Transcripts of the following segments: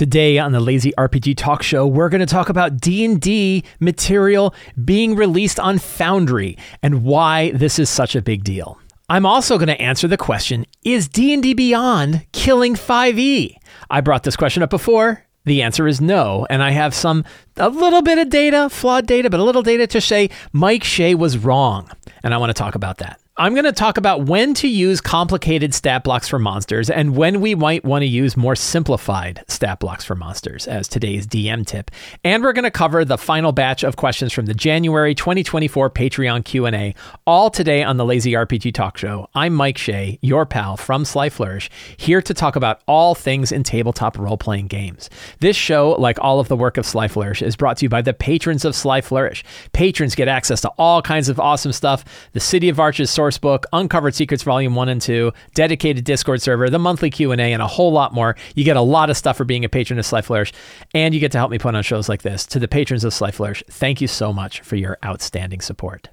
Today on the Lazy RPG Talk Show, we're going to talk about D&D material being released on Foundry and why this is such a big deal. I'm also going to answer the question, is D&D Beyond killing 5e? I brought this question up before. The answer is no, and I have some a little bit of data, flawed data, but a little data to say Mike Shea was wrong, and I want to talk about that. I'm going to talk about when to use complicated stat blocks for monsters and when we might want to use more simplified stat blocks for monsters as today's DM tip. And we're going to cover the final batch of questions from the January 2024 Patreon Q&A all today on the Lazy RPG Talk Show. I'm Mike Shea, your pal from Sly Flourish, here to talk about all things in tabletop role-playing games. This show, like all of the work of Sly Flourish, is brought to you by the patrons of Sly Flourish. Patrons get access to all kinds of awesome stuff, the City of Arches source source book, Uncovered Secrets Volume 1 and 2, dedicated Discord server, the monthly Q&A, and a whole lot more. You get a lot of stuff for being a patron of Sly Flourish, and you get to help me put on shows like this. To the patrons of Sly Flourish, thank you so much for your outstanding support.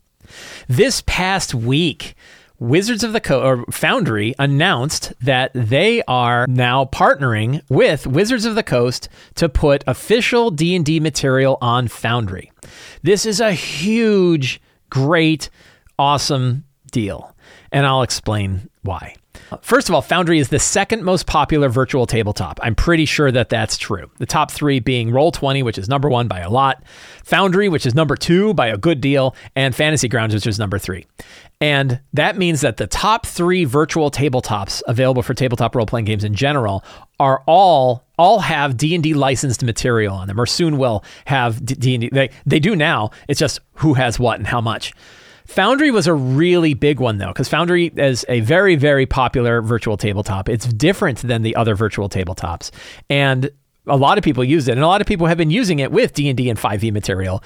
This past week, Wizards of the Co- or Foundry announced that they are now partnering with Wizards of the Coast to put official D&D material on Foundry. This is a huge, great, awesome deal, and I'll explain why. First of all, Foundry is the second most popular virtual tabletop. I'm pretty sure that that's true. The top three being Roll20, which is number one by a lot, Foundry, which is number two by a good deal, and Fantasy Grounds, which is number three. And that means that the top three virtual tabletops available for tabletop role playing games in general are all all have D and D licensed material on them, or soon will have D and D. They they do now. It's just who has what and how much. Foundry was a really big one though, because Foundry is a very, very popular virtual tabletop. It's different than the other virtual tabletops. And a lot of people use it and a lot of people have been using it with d&d and 5e material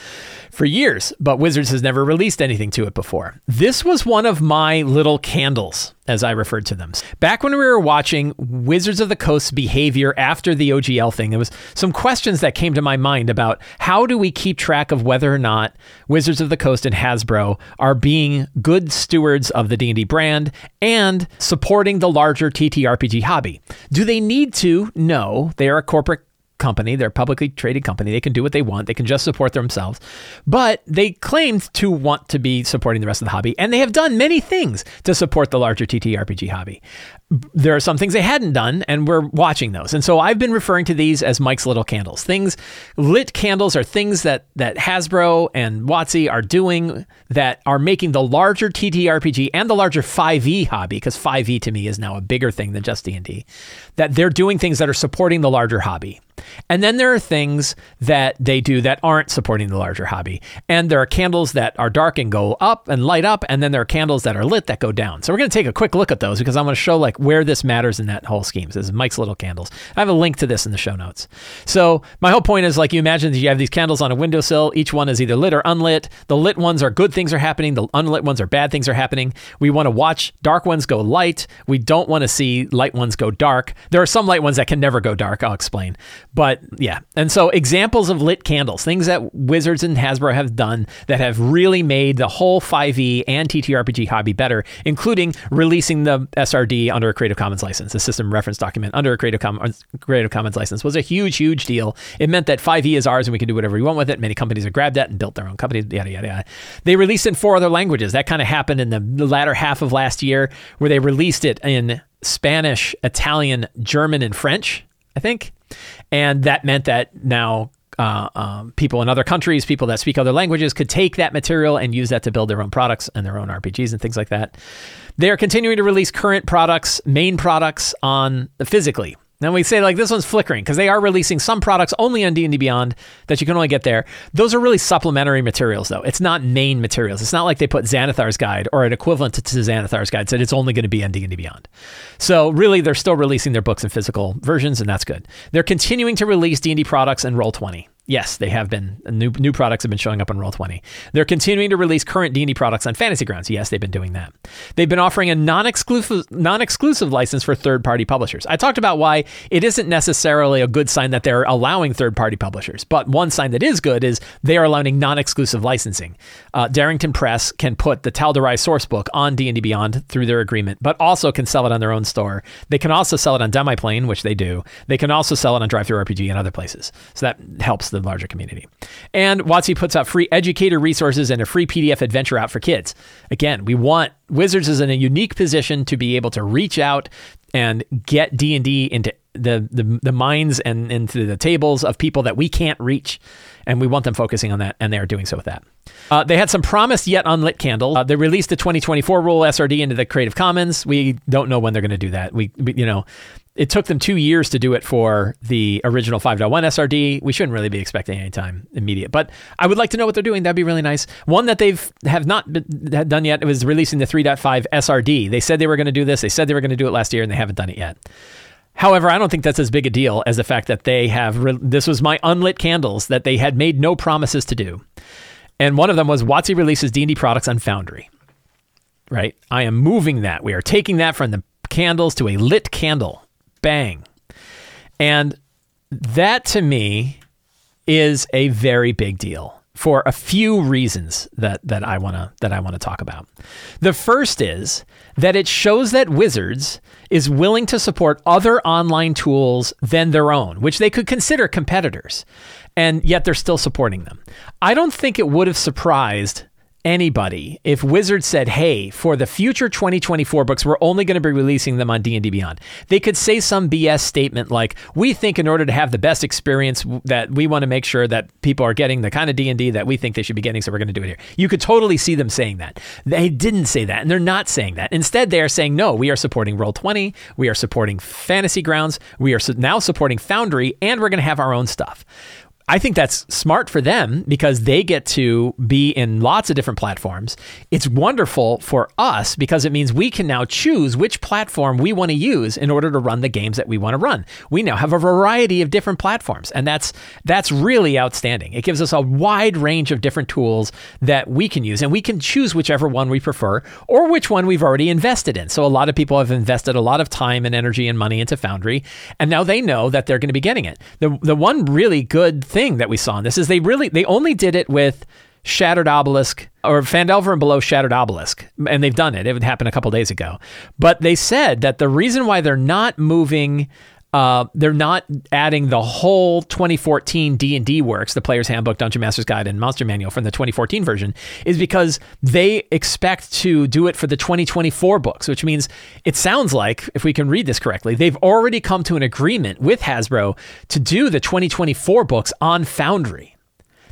for years but wizards has never released anything to it before this was one of my little candles as i referred to them. Back when we were watching wizards of the coast's behavior after the ogl thing there was some questions that came to my mind about how do we keep track of whether or not wizards of the coast and hasbro are being good stewards of the d&d brand and supporting the larger ttrpg hobby. Do they need to? No. They are a corporate company. They're a publicly traded company. They can do what they want. They can just support themselves. But they claimed to want to be supporting the rest of the hobby, and they have done many things to support the larger TTRPG hobby. There are some things they hadn't done, and we're watching those. And so I've been referring to these as Mike's little candles. Things, lit candles are things that that Hasbro and WotC are doing that are making the larger TTRPG and the larger 5e hobby, because 5e to me is now a bigger thing than just D&D, that they're doing things that are supporting the larger hobby. And then there are things that they do that aren't supporting the larger hobby. And there are candles that are dark and go up and light up, and then there are candles that are lit that go down. So we're going to take a quick look at those because I'm going to show like where this matters in that whole scheme. This is Mike's little candles. I have a link to this in the show notes. So my whole point is like you imagine that you have these candles on a windowsill. Each one is either lit or unlit. The lit ones are good things are happening. The unlit ones are bad things are happening. We want to watch dark ones go light. We don't want to see light ones go dark. There are some light ones that can never go dark. I'll explain. But yeah, and so examples of lit candles, things that Wizards and Hasbro have done that have really made the whole 5e and TTRPG hobby better, including releasing the SRD under a Creative Commons license, the system reference document under a Creative Commons, Creative Commons license was a huge, huge deal. It meant that 5e is ours and we can do whatever we want with it. Many companies have grabbed that and built their own companies, yada, yada, yada. They released in four other languages. That kind of happened in the latter half of last year where they released it in Spanish, Italian, German, and French, I think. And that meant that now uh, um, people in other countries, people that speak other languages, could take that material and use that to build their own products and their own RPGs and things like that. They are continuing to release current products, main products on physically then we say like this one's flickering because they are releasing some products only on D&D Beyond that you can only get there. Those are really supplementary materials though. It's not main materials. It's not like they put Xanathar's guide or an equivalent to, to Xanathar's guide said it's only going to be on D&D Beyond. So really they're still releasing their books in physical versions and that's good. They're continuing to release D&D products in Roll20. Yes, they have been. New new products have been showing up on Roll20. They're continuing to release current D&D products on Fantasy Grounds. Yes, they've been doing that. They've been offering a non-exclusive non-exclusive license for third-party publishers. I talked about why it isn't necessarily a good sign that they're allowing third-party publishers, but one sign that is good is they are allowing non-exclusive licensing. Uh, Darrington Press can put the Tal'Dorei source book on D&D Beyond through their agreement, but also can sell it on their own store. They can also sell it on Demiplane, which they do. They can also sell it on DriveThru RPG and other places. So that helps the larger community. And WotC puts out free educator resources and a free PDF adventure out for kids. Again, we want Wizards is in a unique position to be able to reach out and get D&D into the, the the minds and into the tables of people that we can't reach. And we want them focusing on that and they are doing so with that. Uh, they had some promise yet unlit candles uh, they released the 2024 rule srd into the creative commons. We don't know when they're going to do that. We, we you know it took them two years to do it for the original 5.1 SRD. We shouldn't really be expecting any time immediate, but I would like to know what they're doing. That'd be really nice. One that they've have not done yet was releasing the 3.5 SRD. They said they were going to do this. They said they were going to do it last year, and they haven't done it yet. However, I don't think that's as big a deal as the fact that they have. Re- this was my unlit candles that they had made no promises to do, and one of them was WotC releases D&D products on Foundry. Right, I am moving that. We are taking that from the candles to a lit candle bang. And that to me is a very big deal for a few reasons that that I want to that I want to talk about. The first is that it shows that Wizards is willing to support other online tools than their own, which they could consider competitors, and yet they're still supporting them. I don't think it would have surprised anybody if Wizards said, "Hey, for the future 2024 books, we're only going to be releasing them on D&D Beyond." They could say some BS statement like, "We think in order to have the best experience that we want to make sure that people are getting the kind of D&D that we think they should be getting, so we're going to do it here." You could totally see them saying that. They didn't say that, and they're not saying that. Instead, they are saying, "No, we are supporting Roll20, we are supporting Fantasy Grounds, we are now supporting Foundry, and we're going to have our own stuff." I think that's smart for them because they get to be in lots of different platforms. It's wonderful for us because it means we can now choose which platform we want to use in order to run the games that we want to run. We now have a variety of different platforms, and that's that's really outstanding. It gives us a wide range of different tools that we can use, and we can choose whichever one we prefer or which one we've already invested in. So a lot of people have invested a lot of time and energy and money into Foundry, and now they know that they're going to be getting it. The the one really good thing thing that we saw in this is they really they only did it with Shattered Obelisk or Phandelver and below Shattered Obelisk, and they've done it. It happened a couple days ago, but they said that the reason why they're not moving uh, they're not adding the whole 2014 D&D works, the Player's Handbook, Dungeon Master's Guide, and Monster Manual from the 2014 version, is because they expect to do it for the 2024 books, which means it sounds like, if we can read this correctly, they've already come to an agreement with Hasbro to do the 2024 books on Foundry.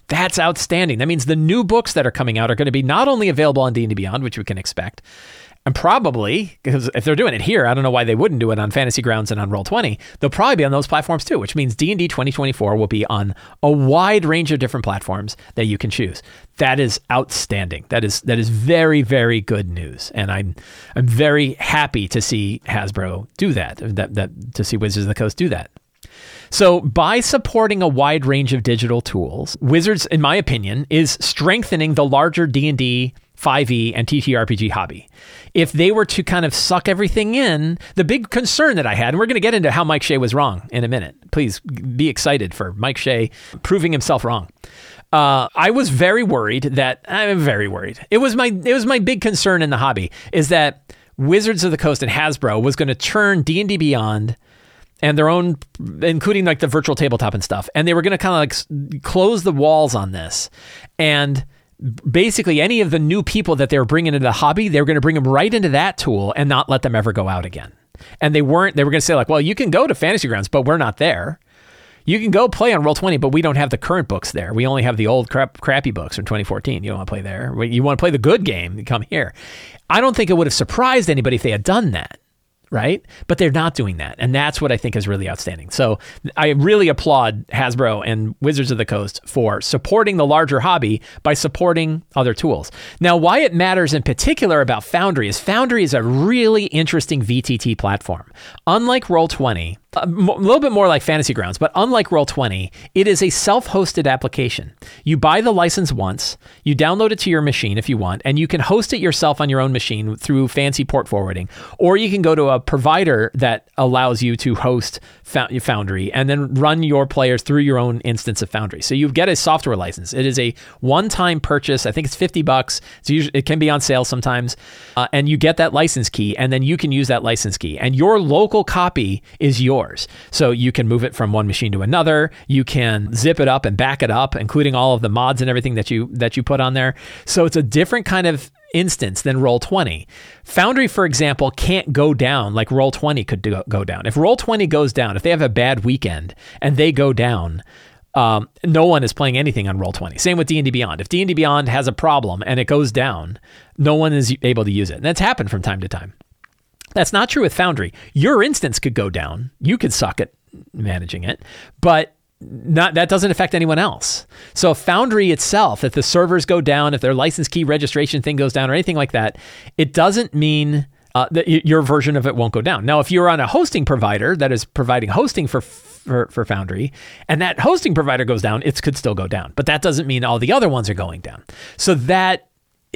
That's outstanding. That means the new books that are coming out are going to be not only available on D&D Beyond, which we can expect, and probably, because if they're doing it here, I don't know why they wouldn't do it on Fantasy Grounds and on Roll20. They'll probably be on those platforms too, which means D&D 2024 will be on a wide range of different platforms that you can choose. That is outstanding. That is that is very very good news, and I'm I'm very happy to see Hasbro do that. That that to see Wizards of the Coast do that. So, by supporting a wide range of digital tools, Wizards, in my opinion, is strengthening the larger D&D 5e and TTRPG hobby. If they were to kind of suck everything in, the big concern that I had, and we're going to get into how Mike Shea was wrong in a minute. Please be excited for Mike Shea proving himself wrong. Uh, I was very worried that I'm very worried. It was my it was my big concern in the hobby is that Wizards of the Coast and Hasbro was going to turn D and D Beyond and their own, including like the virtual tabletop and stuff, and they were going to kind of like close the walls on this and basically any of the new people that they were bringing into the hobby, they were going to bring them right into that tool and not let them ever go out again. And they weren't, they were going to say, like, well, you can go to Fantasy Grounds, but we're not there. You can go play on Roll20, but we don't have the current books there. We only have the old crap, crappy books from 2014. You don't want to play there. You want to play the good game, come here. I don't think it would have surprised anybody if they had done that right? But they're not doing that. And that's what I think is really outstanding. So I really applaud Hasbro and Wizards of the Coast for supporting the larger hobby by supporting other tools. Now, why it matters in particular about Foundry is Foundry is a really interesting VTT platform. Unlike Roll20, a little bit more like Fantasy Grounds, but unlike Roll20, it is a self hosted application. You buy the license once, you download it to your machine if you want, and you can host it yourself on your own machine through fancy port forwarding. Or you can go to a provider that allows you to host Foundry and then run your players through your own instance of Foundry. So you get a software license. It is a one time purchase. I think it's 50 bucks. Usually, it can be on sale sometimes. Uh, and you get that license key, and then you can use that license key. And your local copy is yours yours. So you can move it from one machine to another. You can zip it up and back it up, including all of the mods and everything that you that you put on there. So it's a different kind of instance than Roll20. Foundry, for example, can't go down like Roll20 could do, go down. If Roll20 goes down, if they have a bad weekend and they go down, um, no one is playing anything on Roll20. Same with D&D Beyond. If D&D Beyond has a problem and it goes down, no one is able to use it. And that's happened from time to time. That's not true with Foundry. Your instance could go down. You could suck at managing it, but not that doesn't affect anyone else. So Foundry itself, if the servers go down, if their license key registration thing goes down, or anything like that, it doesn't mean uh, that your version of it won't go down. Now, if you're on a hosting provider that is providing hosting for, for for Foundry, and that hosting provider goes down, it could still go down. But that doesn't mean all the other ones are going down. So that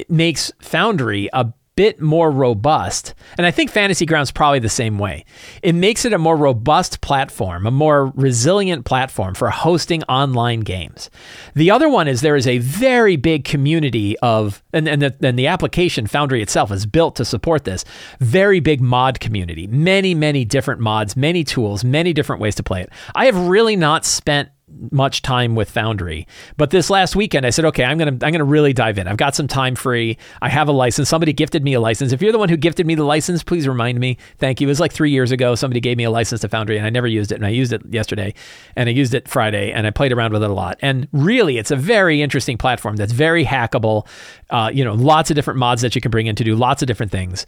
makes Foundry a bit more robust. And I think Fantasy Grounds probably the same way. It makes it a more robust platform, a more resilient platform for hosting online games. The other one is there is a very big community of, and, and, the, and the application Foundry itself is built to support this, very big mod community. Many, many different mods, many tools, many different ways to play it. I have really not spent much time with Foundry. But this last weekend, I said, okay, I'm gonna I'm gonna really dive in. I've got some time free. I have a license. Somebody gifted me a license. If you're the one who gifted me the license, please remind me. Thank you. It was like three years ago. Somebody gave me a license to Foundry, and I never used it. And I used it yesterday, and I used it Friday, and I played around with it a lot. And really, it's a very interesting platform that's very hackable. Uh, you know, lots of different mods that you can bring in to do lots of different things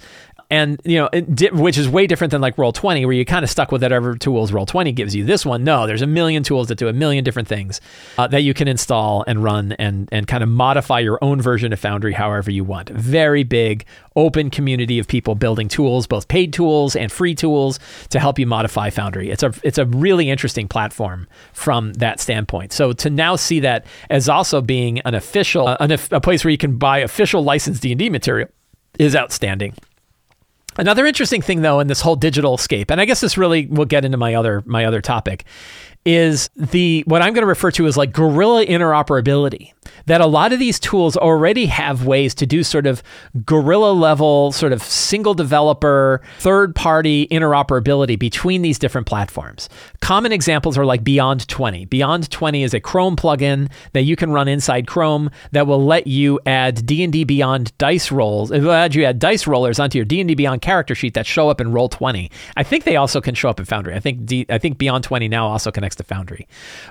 and you know, di- which is way different than like Roll Twenty, where you kind of stuck with whatever tools Roll Twenty gives you. This one, no, there's a million tools that do a million different things uh, that you can install and run and and kind of modify your own version of Foundry however you want. Very big, open community of people building tools, both paid tools and free tools, to help you modify Foundry. It's a it's a really interesting platform from that standpoint. So to now see that as also being an official, uh, an, a place where you can buy official licensed D and D material is outstanding. Another interesting thing, though, in this whole digital scape, and I guess this really will get into my other my other topic, is the what I'm going to refer to as like guerrilla interoperability. That a lot of these tools already have ways to do sort of guerrilla level, sort of single developer, third party interoperability between these different platforms. Common examples are like Beyond 20. Beyond 20 is a Chrome plugin that you can run inside Chrome that will let you add D&D Beyond dice rolls. It will add you add dice rollers onto your D&D Beyond character sheet that show up in Roll 20. I think they also can show up in Foundry. I think D, I think Beyond 20 now also connects to Foundry.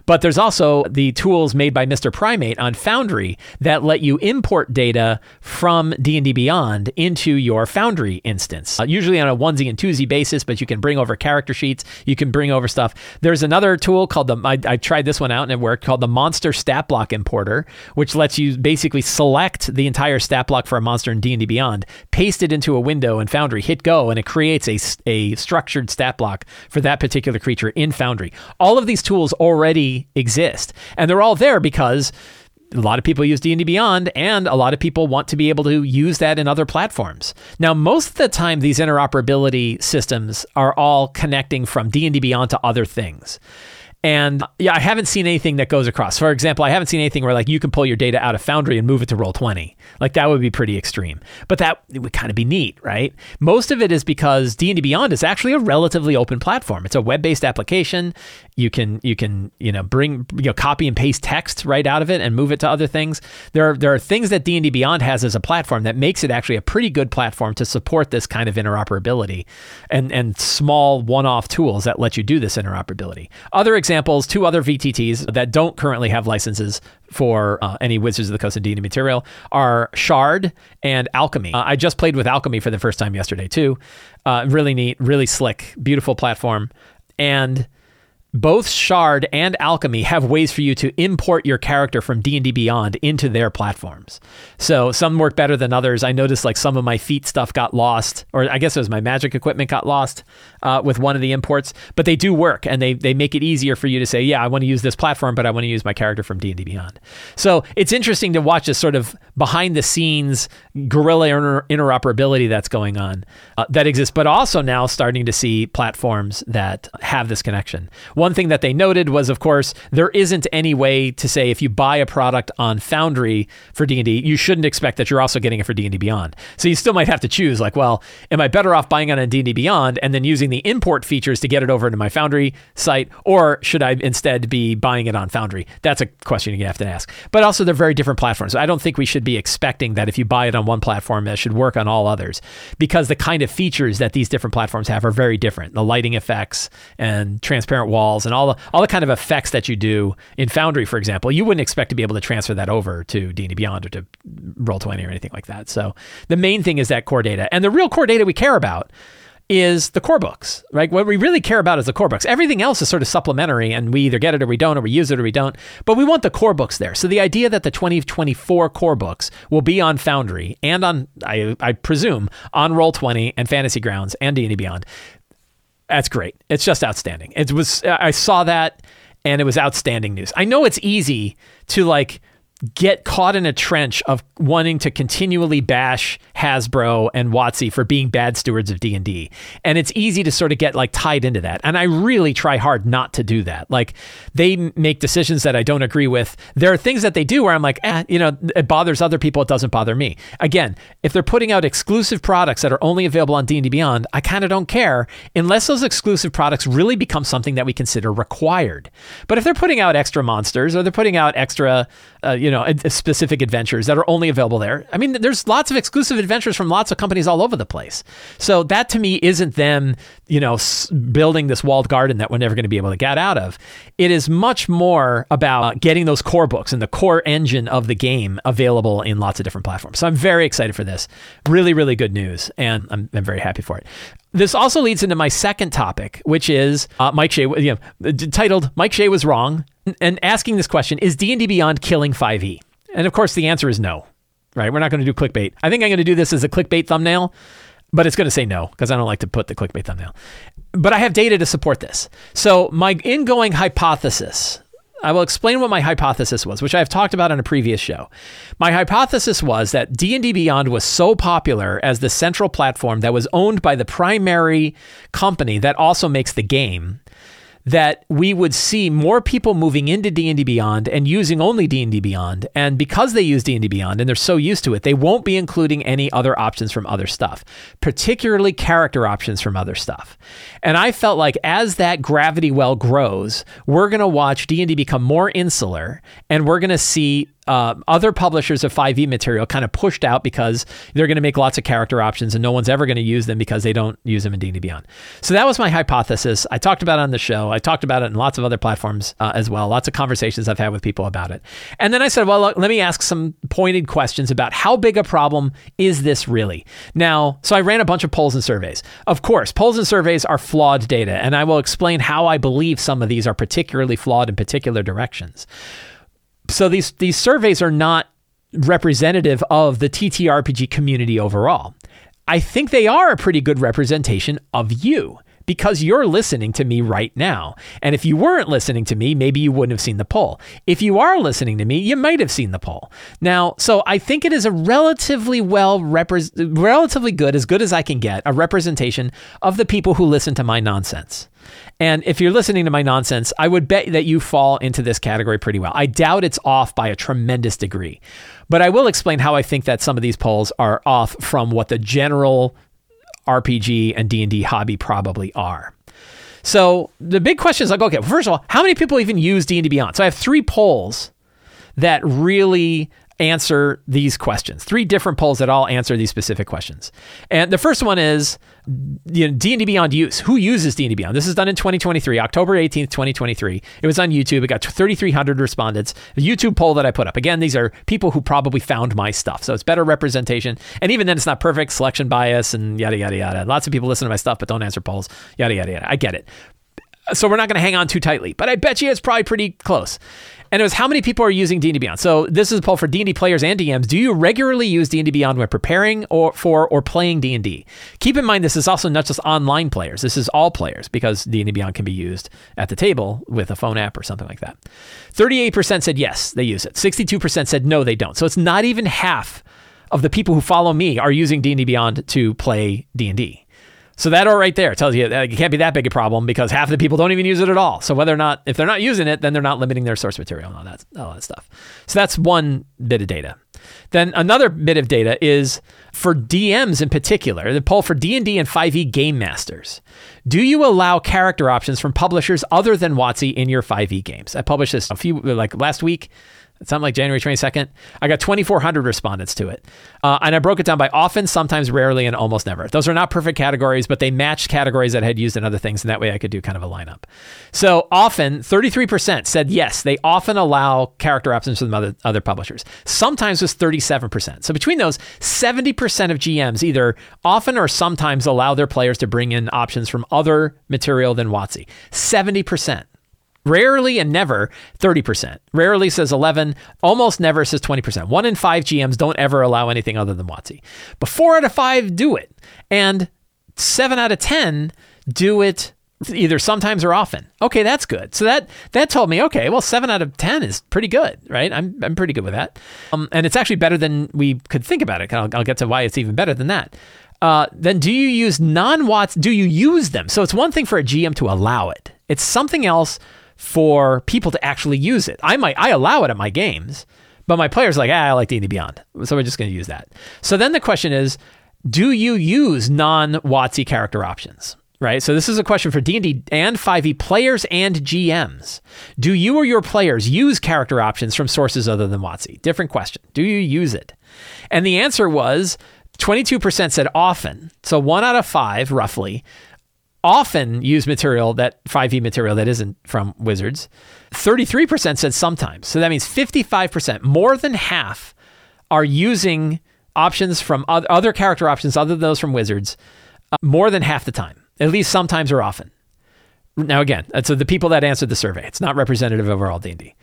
But there's also the tools made by Mr. Primate on Foundry that let you import data from D&D Beyond into your Foundry instance. Uh, usually on a onesie and twosie basis, but you can bring over character sheets, you can bring over stuff. There's another tool called the I, I tried this one out and it worked called the Monster Stat Block Importer, which lets you basically select the entire stat block for a monster in D&D Beyond, paste it into a window in Foundry, hit go, and it creates a, a structured stat block for that particular creature in Foundry. All of these these tools already exist, and they're all there because a lot of people use D&D Beyond and a lot of people want to be able to use that in other platforms. Now, most of the time these interoperability systems are all connecting from D&D Beyond to other things. And uh, yeah, I haven't seen anything that goes across. For example, I haven't seen anything where like you can pull your data out of Foundry and move it to Roll20. Like that would be pretty extreme. But that would kind of be neat, right? Most of it is because D&D Beyond is actually a relatively open platform. It's a web-based application. You can you can, you know, bring you know copy and paste text right out of it and move it to other things. There are there are things that D&D Beyond has as a platform that makes it actually a pretty good platform to support this kind of interoperability and and small one-off tools that let you do this interoperability. Other examples examples, two other VTTs that don't currently have licenses for uh, any Wizards of the Coast of D&D material are Shard and Alchemy. Uh, I just played with Alchemy for the first time yesterday too. Uh, really neat, really slick, beautiful platform, and both Shard and Alchemy have ways for you to import your character from D&D Beyond into their platforms. So some work better than others. I noticed like some of my feat stuff got lost, or I guess it was my magic equipment got lost uh, with one of the imports, but they do work and they they make it easier for you to say, yeah, I want to use this platform, but I want to use my character from D and D Beyond. So it's interesting to watch this sort of behind the scenes guerrilla inter- interoperability that's going on uh, that exists, but also now starting to see platforms that have this connection. One thing that they noted was, of course, there isn't any way to say if you buy a product on Foundry for D and D, you shouldn't expect that you're also getting it for D and D Beyond. So you still might have to choose, like, well, am I better off buying it on D and D Beyond and then using the import features to get it over to my Foundry site, or should I instead be buying it on Foundry? That's a question you have to ask. But also, they're very different platforms. I don't think we should be expecting that if you buy it on one platform, it should work on all others, because the kind of features that these different platforms have are very different. The lighting effects and transparent walls and all the all the kind of effects that you do in Foundry, for example, you wouldn't expect to be able to transfer that over to D&D Beyond or to Roll20 or anything like that. So the main thing is that core data. And the real core data we care about is the core books, right? What we really care about is the core books. Everything else is sort of supplementary, and we either get it or we don't, or we use it or we don't. But we want the core books there. So the idea that the 2024 core books will be on Foundry and on, I, I presume, on Roll20 and Fantasy Grounds and D&D Beyond, that's great. It's just outstanding. It was. I saw that, and it was outstanding news. I know it's easy to like get caught in a trench of wanting to continually bash Hasbro and WotC for being bad stewards of D&D. And it's easy to sort of get like tied into that. And I really try hard not to do that. Like they make decisions that I don't agree with. There are things that they do where I'm like, eh, you know, it bothers other people, it doesn't bother me. Again, if they're putting out exclusive products that are only available on D&D Beyond, I kind of don't care unless those exclusive products really become something that we consider required. But if they're putting out extra monsters or they're putting out extra uh, you know, specific adventures that are only available there. I mean, there's lots of exclusive adventures from lots of companies all over the place. So that to me isn't them, you know, building this walled garden that we're never going to be able to get out of. It is much more about getting those core books and the core engine of the game available in lots of different platforms. So I'm very excited for this. Really, really good news, and I'm, I'm very happy for it. This also leads into my second topic, which is uh, Mike Shea, you know, titled "Mike Shea was wrong," and asking this question: Is D and D Beyond killing 5e? And of course, the answer is no. Right? We're not going to do clickbait. I think I'm going to do this as a clickbait thumbnail, but it's going to say no because I don't like to put the clickbait thumbnail. But I have data to support this. So my ingoing hypothesis I will explain what my hypothesis was, which I have talked about on a previous show. My hypothesis was that D&D Beyond was so popular as the central platform that was owned by the primary company that also makes the game that we would see more people moving into D&D Beyond and using only D&D Beyond. And because they use D&D Beyond and they're so used to it they won't be including any other options from other stuff particularly character options from other stuff. And I felt like as that gravity well grows we're going to watch D&D become more insular and we're going to see uh, other publishers of 5e material kind of pushed out because they're going to make lots of character options and no one's ever going to use them because they don't use them in D&D Beyond. So that was my hypothesis. I talked about it on the show. I talked about it in lots of other platforms uh, as well. Lots of conversations I've had with people about it. And then I said, well, look, let me ask some pointed questions about how big a problem is this really? Now, so I ran a bunch of polls and surveys. Of course, polls and surveys are flawed data, and I will explain how I believe some of these are particularly flawed in particular directions so these these surveys are not representative of the TTRPG community overall. I think they are a pretty good representation of you because you're listening to me right now. And if you weren't listening to me, maybe you wouldn't have seen the poll. If you are listening to me, you might have seen the poll. Now, so I think it is a relatively well repre- relatively good, as good as I can get, a representation of the people who listen to my nonsense. And if you're listening to my nonsense, I would bet that you fall into this category pretty well. I doubt it's off by a tremendous degree. But I will explain how I think that some of these polls are off from what the general RPG and D&D hobby probably are. So the big question is like, okay, first of all, how many people even use D&D Beyond? So I have three polls that really answer these questions. Three different polls that all answer these specific questions. And the first one is you know, D&D Beyond use. Who uses D&D Beyond? This is done in 2023, October 18th, 2023. It was on YouTube. It got 3,300 respondents. The YouTube poll that I put up. Again, these are people who probably found my stuff. So it's better representation. And even then, it's not perfect. Selection bias and yada, yada, yada. Lots of people listen to my stuff but don't answer polls. Yada, yada, yada. I get it. So we're not going to hang on too tightly, but I bet you it's probably pretty close. And it was how many people are using D&D Beyond. So this is a poll for D&D players and DMs. Do you regularly use D&D Beyond when preparing or for or playing D&D? Keep in mind this is also not just online players. This is all players because D&D Beyond can be used at the table with a phone app or something like that. 38% said yes, they use it. 62% said no, they don't. So it's not even half of the people who follow me are using D&D Beyond to play D&D. So that all right there tells you that it can't be that big a problem because half of the people don't even use it at all. So whether or not if they're not using it, then they're not limiting their source material and all that all that stuff. So that's one bit of data. Then another bit of data is for DMs in particular, the poll for D&D and 5e game masters. Do you allow character options from publishers other than WotC in your 5e games? I published this a few like last week something like January 22nd. I got 2,400 respondents to it. Uh, and I broke it down by often, sometimes, rarely, and almost never. Those are not perfect categories, but they matched categories that I had used in other things. And that way I could do kind of a lineup. So often, 33% said yes, they often allow character options from other, other publishers. Sometimes was 37%. So between those, 70% of GMs either often or sometimes allow their players to bring in options from other material than WotC. 70%. Rarely and never 30%. Rarely says 11, almost never says 20%. One in five GMs don't ever allow anything other than WotC. But four out of five do it. And seven out of 10 do it either sometimes or often. Okay, that's good. So that that told me, okay, well, seven out of 10 is pretty good, right? I'm, I'm pretty good with that. Um, and it's actually better than we could think about it. I'll, I'll get to why it's even better than that. Uh, then do you use non-Watts? Do you use them? So it's one thing for a GM to allow it. It's something else for people to actually use it. I might I allow it at my games, but my players like, ah, I like D&D Beyond, so we're just going to use that. So then the question is, do you use non-WotC character options? Right. So this is a question for D&D and 5e players and GMs. Do you or your players use character options from sources other than WotC? Different question. Do you use it? And the answer was 22% said often. So one out of five, roughly, often use material that 5e material that isn't from Wizards. 33% said sometimes. So that means 55%, more than half, are using options from other character options other than those from Wizards uh, more than half the time, at least sometimes or often. Now again, so the people that answered the survey, it's not representative of all D&D.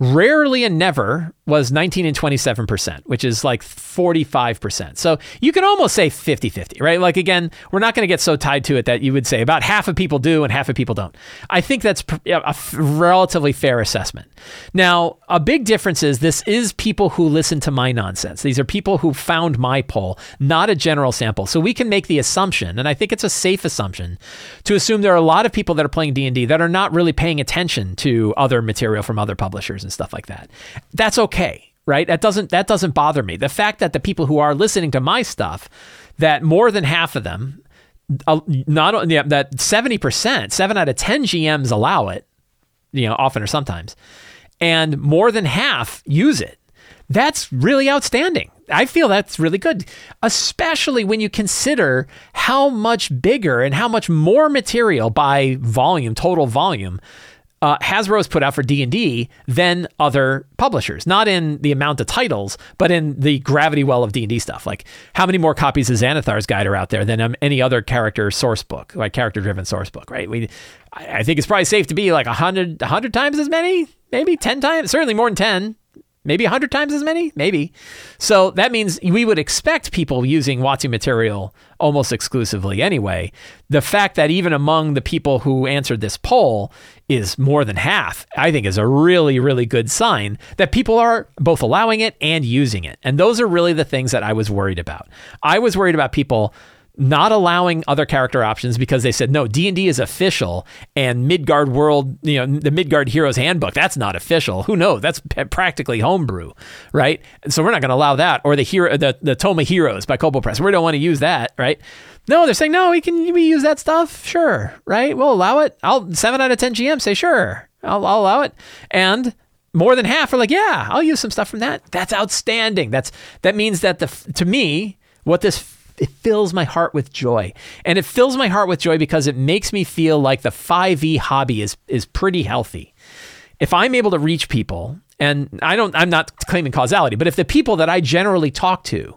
Rarely and never was 19 and 27%, which is like 45%. So you can almost say 50 50, right? Like, again, we're not going to get so tied to it that you would say about half of people do and half of people don't. I think that's a relatively fair assessment. Now, a big difference is this is people who listen to my nonsense. These are people who found my poll, not a general sample. So we can make the assumption, and I think it's a safe assumption, to assume there are a lot of people that are playing D&D that are not really paying attention to other material from other publishers and stuff like that. That's okay, right? That doesn't that doesn't bother me. The fact that the people who are listening to my stuff, that more than half of them, uh, not yeah, that seventy percent, seven out of ten GMs allow it, you know, often or sometimes, and more than half use it. That's really outstanding. I feel that's really good, especially when you consider how much bigger and how much more material by volume, total volume, uh, Hasbro's put out for D and D than other publishers. Not in the amount of titles, but in the gravity well of D and D stuff. Like how many more copies of Xanathar's Guide are out there than um, any other character source book, like character driven source book, right? We, I think it's probably safe to be like a hundred, hundred times as many, maybe ten times, certainly more than ten maybe 100 times as many? Maybe. So that means we would expect people using WotC material almost exclusively anyway. The fact that even among the people who answered this poll is more than half i think is a really really good sign that people are both allowing it and using it. And those are really the things that i was worried about. I was worried about people not allowing other character options because they said no d&d is official and midgard world you know the midgard heroes handbook that's not official. Who knows? That's p- practically homebrew right? So we're not going to allow that. Or the hero the, the tome heroes by kobold press. We don't want to use that right? No they're saying no we can we use that stuff sure right? We'll allow it. I'll 7 out of 10 gm say sure I'll, I'll allow it. And more than half are like yeah i'll use some stuff from that. That's outstanding. That's that means that the to me what this it fills my heart with joy. And it fills my heart with joy because it makes me feel like the 5e hobby is is pretty healthy. If I'm able to reach people, and I don't I'm not claiming causality, but if the people that I generally talk to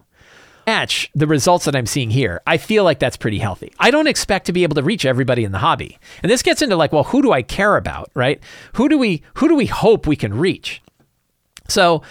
match the results that I'm seeing here, I feel like that's pretty healthy. I don't expect to be able to reach everybody in the hobby. And this gets into like, well, who do I care about, right? Who do we who do we hope we can reach? So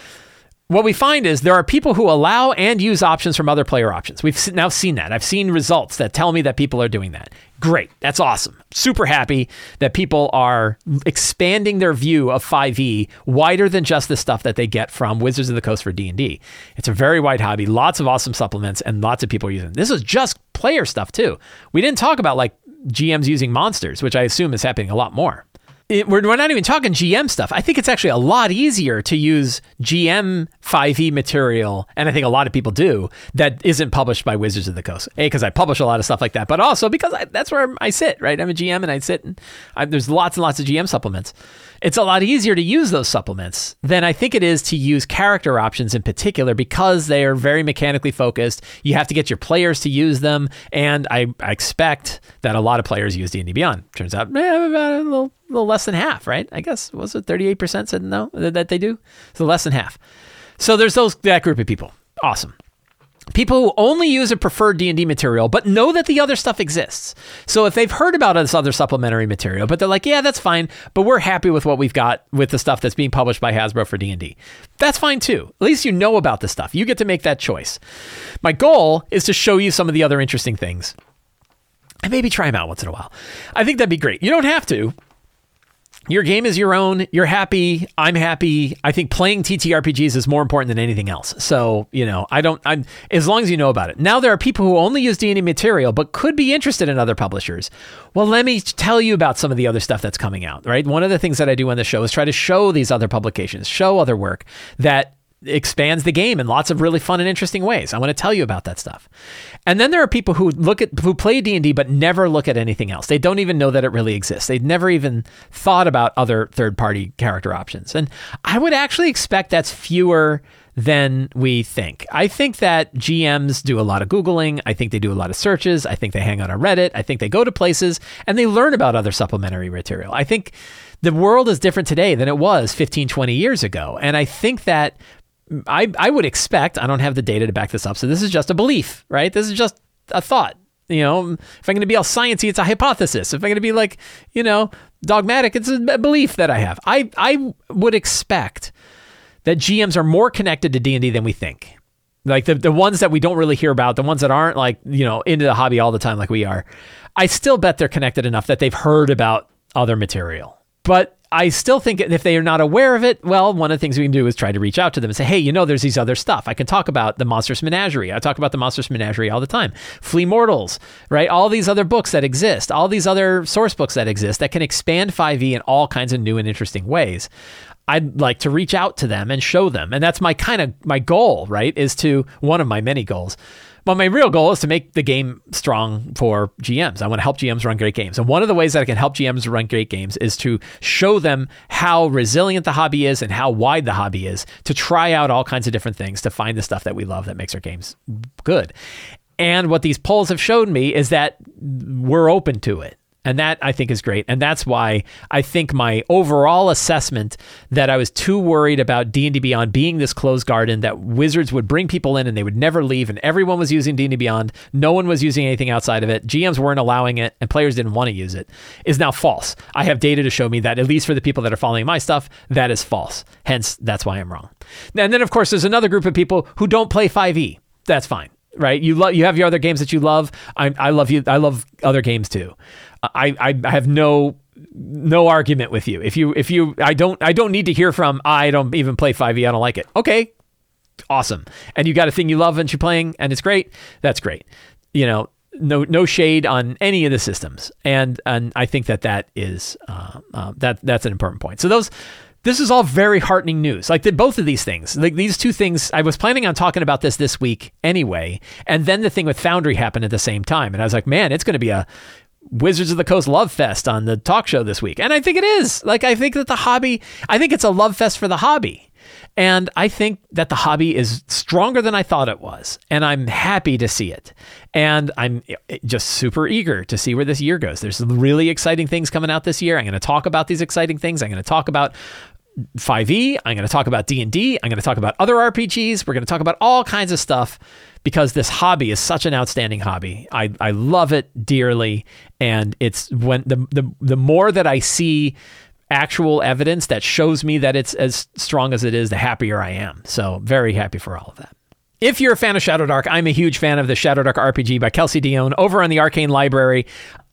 what we find is there are people who allow and use options from other player options. We've now seen that. I've seen results that tell me that people are doing that. Great. That's awesome. Super happy that people are expanding their view of 5e wider than just the stuff that they get from Wizards of the Coast for D&D. It's a very wide hobby, lots of awesome supplements and lots of people are using. This is just player stuff too. We didn't talk about like GMs using monsters, which I assume is happening a lot more it, we're, we're not even talking GM stuff. I think it's actually a lot easier to use GM 5e material, and I think a lot of people do, that isn't published by Wizards of the Coast. A, because I publish a lot of stuff like that, but also because I, that's where I sit, right? I'm a GM and I sit and I, there's lots and lots of GM supplements it's a lot easier to use those supplements than I think it is to use character options in particular because they are very mechanically focused. You have to get your players to use them, and I, I expect that a lot of players use D&D Beyond. Turns out, eh, a little, little less than half, right? I guess. Was it 38% said no that they do, so less than half. So there's those that group of people. Awesome. People who only use a preferred d&d material but know that the other stuff exists. So if they've heard about this other supplementary material but they're like yeah that's fine but we're happy with what we've got with the stuff that's being published by hasbro for d&d that's fine too. At least you know about the stuff. You get to make that choice. My goal is to show you some of the other interesting things. And maybe try them out once in a while. I think that'd be great. You don't have to your game is your own. You're happy. I'm happy. I think playing TTRPGs is more important than anything else. So, you know, I don't, I'm, as long as you know about it. Now, there are people who only use D&D material, but could be interested in other publishers. Well, let me tell you about some of the other stuff that's coming out, right? One of the things that I do on the show is try to show these other publications, show other work that expands the game in lots of really fun and interesting ways. I want to tell you about that stuff. And then there are people who look at who play D&D but never look at anything else. They don't even know that it really exists. They've never even thought about other third-party character options. And I would actually expect that's fewer than we think. I think that GMs do a lot of Googling. I think they do a lot of searches. I think they hang out on Reddit. I think they go to places and they learn about other supplementary material. I think the world is different today than it was 15, 20 years ago. And I think that I, I would expect, I don't have the data to back this up, so this is just a belief, right? This is just a thought. You know, if I'm going to be all sciencey, it's a hypothesis. If I'm going to be like, you know, dogmatic, it's a belief that I have. I, I would expect that GMs are more connected to D&D than we think. Like the, the ones that we don't really hear about, the ones that aren't like, you know, into the hobby all the time like we are. I still bet they're connected enough that they've heard about other material. But I still think if they are not aware of it, well, one of the things we can do is try to reach out to them and say, hey, you know, there's these other stuff. I can talk about the Monstrous Menagerie. I talk about the Monstrous Menagerie all the time. Flee Mortals, right? All these other books that exist, all these other source books that exist that can expand 5e in all kinds of new and interesting ways. I'd like to reach out to them and show them. And that's my kind of my goal, right? Is to one of my many goals but my real goal is to make the game strong for GMs. I want to help GMs run great games. And one of the ways that I can help GMs run great games is to show them how resilient the hobby is and how wide the hobby is to try out all kinds of different things to find the stuff that we love that makes our games good. And what these polls have shown me is that we're open to it. And that I think is great. And that's why I think my overall assessment that I was too worried about D&D Beyond being this closed garden that Wizards would bring people in and they would never leave and everyone was using D&D Beyond, no one was using anything outside of it, GMs weren't allowing it and players didn't want to use it is now false. I have data to show me that at least for the people that are following my stuff, that is false. Hence, that's why I'm wrong. And then of course there's another group of people who don't play 5e. That's fine right? You love you have your other games that you love. I, I love you. I love other games too. I, I have no no argument with you. If you if you I don't I don't need to hear from I don't even play 5e. I don't like it. Okay. Awesome. And you got a thing you love and you're playing and it's great. That's great. You know, no no shade on any of the systems. And and I think that that is uh, uh, that that's an important point. So those this is all very heartening news. Like the, both of these things, like these two things, I was planning on talking about this this week anyway, and then the thing with Foundry happened at the same time, and I was like, man, it's going to be a Wizards of the Coast Love Fest on the talk show this week. And I think it is. Like, I think that the hobby, I think it's a love fest for the hobby. And I think that the hobby is stronger than I thought it was. And I'm happy to see it. And I'm just super eager to see where this year goes. There's really exciting things coming out this year. I'm going to talk about these exciting things. I'm going to talk about 5e, I'm going to talk about D&D, I'm going to talk about other RPGs, we're going to talk about all kinds of stuff because this hobby is such an outstanding hobby. I, I love it dearly and it's when the, the the more that I see actual evidence that shows me that it's as strong as it is, the happier I am. So, very happy for all of that. If you're a fan of Shadowdark, I'm a huge fan of the Shadowdark RPG by Kelsey Dionne over on the Arcane Library.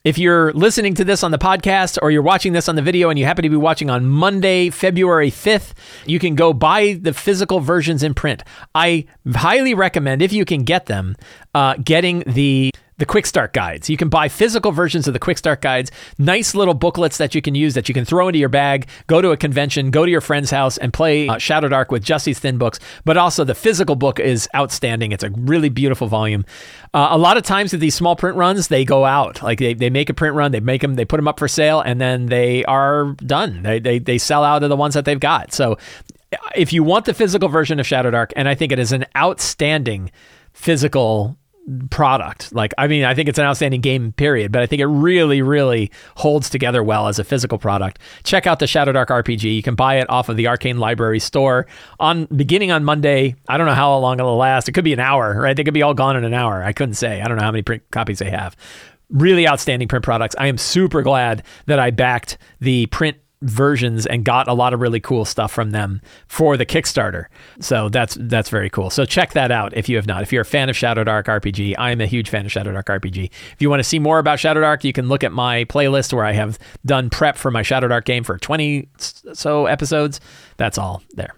If you're listening to this on the podcast or you're watching this on the video and you happen to be watching on Monday, February 5th, you can go buy the physical versions in print. I highly recommend, if you can get them, uh, getting the the quick start guides. You can buy physical versions of the quick start guides, nice little booklets that you can use that you can throw into your bag, go to a convention, go to your friend's house and play uh, Shadowdark with these thin books. But also the physical book is outstanding. It's a really beautiful volume. Uh, a lot of times with these small print runs, they go out. Like they, they make a print run, they make them, they put them up for sale, and then they are done. They, they, they sell out of the ones that they've got. So if you want the physical version of Shadowdark, and I think it is an outstanding physical product. Like, I mean, I think it's an outstanding game, period, but I think it really, really holds together well as a physical product. Check out the Shadowdark RPG. You can buy it off of the Arcane Library store on beginning on Monday. I don't know how long it'll last. It could be an hour, right? They could be all gone in an hour. I couldn't say. I don't know how many print copies they have. Really outstanding print products. I am super glad that I backed the print versions and got a lot of really cool stuff from them for the Kickstarter. So that's that's very cool. So check that out if you have not. If you're a fan of Shadowdark RPG, I'm a huge fan of Shadowdark RPG. If you want to see more about Shadowdark, you can look at my playlist where I have done prep for my Shadowdark game for 20 so episodes. That's all there.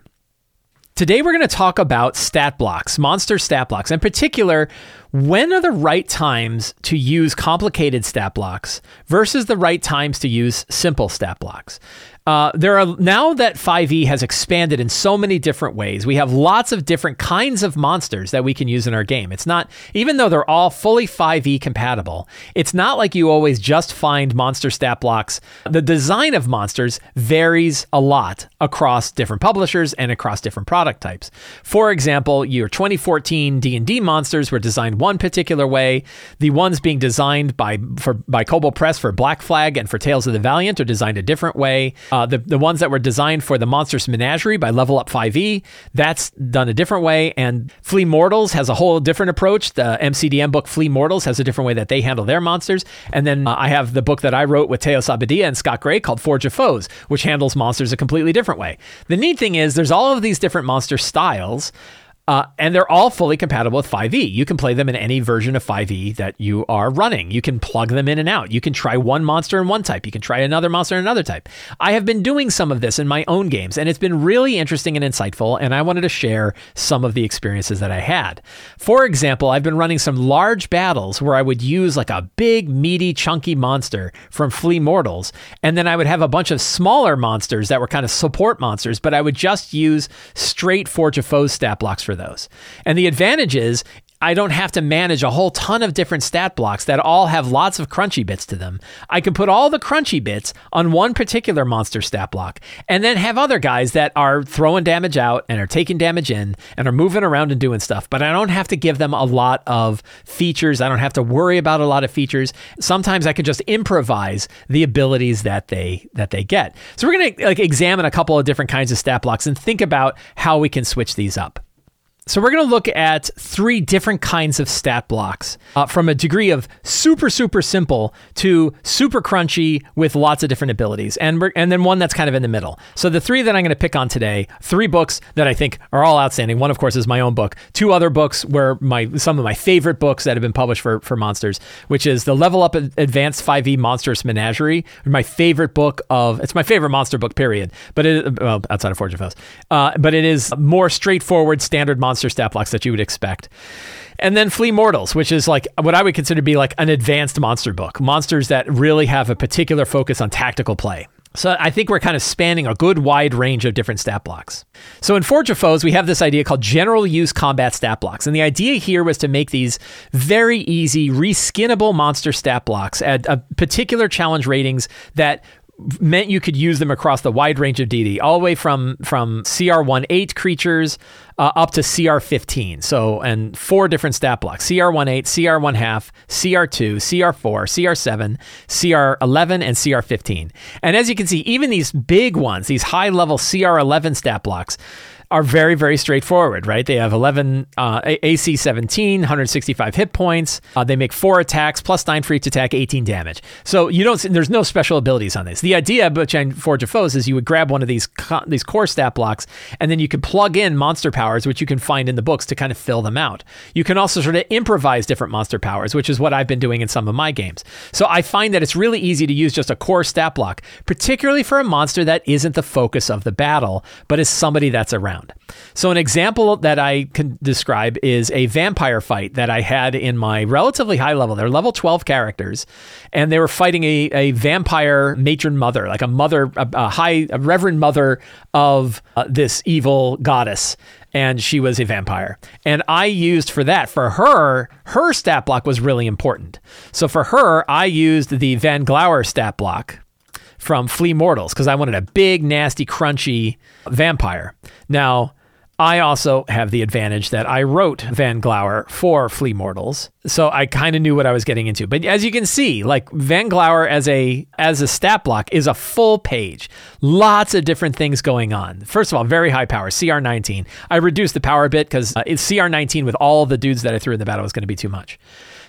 Today, we're going to talk about stat blocks, monster stat blocks. In particular, when are the right times to use complicated stat blocks versus the right times to use simple stat blocks? Uh, there are now that 5e has expanded in so many different ways. We have lots of different kinds of monsters that we can use in our game. It's not even though they're all fully 5e compatible. It's not like you always just find monster stat blocks. The design of monsters varies a lot across different publishers and across different product types. For example, your 2014 D&D monsters were designed one particular way. The ones being designed by for by Kobold Press for Black Flag and for Tales of the Valiant are designed a different way. Uh, uh, the, the ones that were designed for the Monstrous Menagerie by Level Up 5e, that's done a different way. And Flee Mortals has a whole different approach. The MCDM book Flee Mortals has a different way that they handle their monsters. And then uh, I have the book that I wrote with Teos Abadia and Scott Gray called Forge of Foes, which handles monsters a completely different way. The neat thing is there's all of these different monster styles. Uh, and they're all fully compatible with 5e. You can play them in any version of 5e that you are running. You can plug them in and out. You can try one monster in one type. You can try another monster in another type. I have been doing some of this in my own games, and it's been really interesting and insightful. And I wanted to share some of the experiences that I had. For example, I've been running some large battles where I would use like a big, meaty, chunky monster from Flee Mortals, and then I would have a bunch of smaller monsters that were kind of support monsters, but I would just use straight Forge of Foes stat blocks for those. And the advantage is I don't have to manage a whole ton of different stat blocks that all have lots of crunchy bits to them. I can put all the crunchy bits on one particular monster stat block and then have other guys that are throwing damage out and are taking damage in and are moving around and doing stuff. But I don't have to give them a lot of features. I don't have to worry about a lot of features. Sometimes I can just improvise the abilities that they that they get. So we're going to like examine a couple of different kinds of stat blocks and think about how we can switch these up. So we're going to look at three different kinds of stat blocks uh, from a degree of super, super simple to super crunchy with lots of different abilities. And, and then one that's kind of in the middle. So the three that I'm going to pick on today, three books that I think are all outstanding. One, of course, is my own book. Two other books were my some of my favorite books that have been published for, for monsters, which is the Level Up Advanced 5e Monstrous Menagerie. My favorite book of, it's my favorite monster book, period. But it, well, outside of Forge of Foes. Uh, but it is more straightforward, standard monster monster stat blocks that you would expect. And then Flee Mortals, which is like what I would consider to be like an advanced monster book, monsters that really have a particular focus on tactical play. So I think we're kind of spanning a good wide range of different stat blocks. So in Forge of Foes, we have this idea called general use combat stat blocks. And the idea here was to make these very easy, reskinnable monster stat blocks at a particular challenge ratings that meant you could use them across the wide range of DD, all the way from from CR18 creatures uh, up to CR15. So, and four different stat blocks CR18, CR1 half, CR2, CR4, CR7, CR11, and CR15. And as you can see, even these big ones, these high level CR11 stat blocks, are very, very straightforward, right? They have 11 uh, AC 17, 165 hit points. Uh, they make four attacks plus nine for each attack, 18 damage. So you don't. There's no special abilities on this. The idea behind Forge of Foes is you would grab one of these these core stat blocks, and then you could plug in monster powers, which you can find in the books to kind of fill them out. You can also sort of improvise different monster powers, which is what I've been doing in some of my games. So I find that it's really easy to use just a core stat block, particularly for a monster that isn't the focus of the battle, but is somebody that's around around. So, an example that I can describe is a vampire fight that I had in my relatively high level. They're level 12 characters, and they were fighting a, a vampire matron mother, like a mother, a, a high, a reverend mother of uh, this evil goddess and she was a vampire. And I used for that, for her, her stat block was really important. So for her, I used the Von Glauer stat block from Flee Mortals because I wanted a big, nasty, crunchy vampire. Now, I also have the advantage that I wrote Von Glauer for Flee Mortals, so I kind of knew what I was getting into. But as you can see, like Von Glauer as a as a stat block is a full page, lots of different things going on. First of all, very high power, CR19. I reduced the power a bit because uh, it's CR19 with all the dudes that I threw in the battle was going to be too much.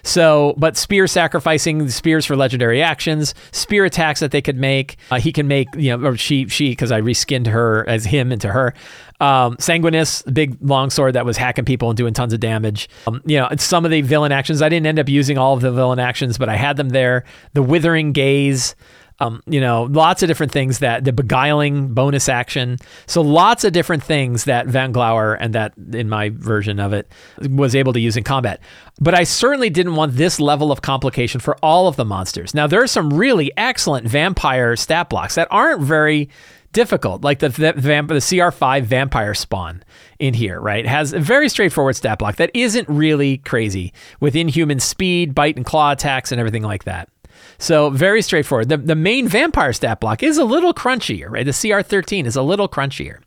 So, but spear sacrificing spears for legendary actions, spear attacks that they could make. Uh, he can make, you know, or she, she, because I reskinned her as him into her. Um, Sanguinus, big long sword that was hacking people and doing tons of damage. Um, you know, some of the villain actions, I didn't end up using all of the villain actions, but I had them there. The Withering Gaze, um, you know, lots of different things that the beguiling bonus action. So lots of different things that Von Glauer and that in my version of it was able to use in combat. But I certainly didn't want this level of complication for all of the monsters. Now there are some really excellent vampire stat blocks that aren't very difficult, like the the, the CR5 vampire spawn in here, right? It has a very straightforward stat block that isn't really crazy with inhuman speed, bite and claw attacks, and everything like that. So very straightforward. The, the main vampire stat block is a little crunchier, right? The CR13 is a little crunchier.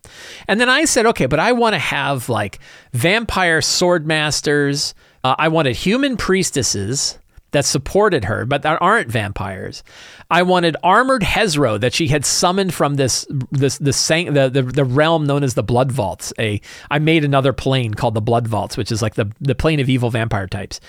And then I said, okay, but I want to have like vampire sword masters. Uh, I wanted human priestesses that supported her, but that aren't vampires. I wanted armored Hezro that she had summoned from this this the the, the the realm known as the Blood Vaults. A I made another plane called the Blood Vaults, which is like the the plane of evil vampire types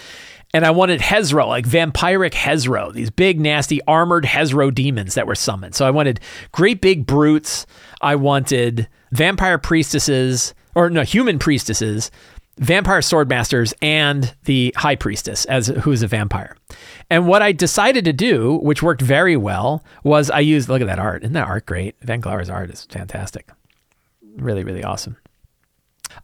and I wanted Hezro, like vampiric Hezro, these big, nasty, armored Hezro demons that were summoned. So I wanted great big brutes. I wanted vampire priestesses, or no, human priestesses, vampire swordmasters, and the high priestess as who is a vampire. And what I decided to do, which worked very well, was I used look at that art. Isn't that art great? Von Glauer's art is fantastic. Really, really awesome.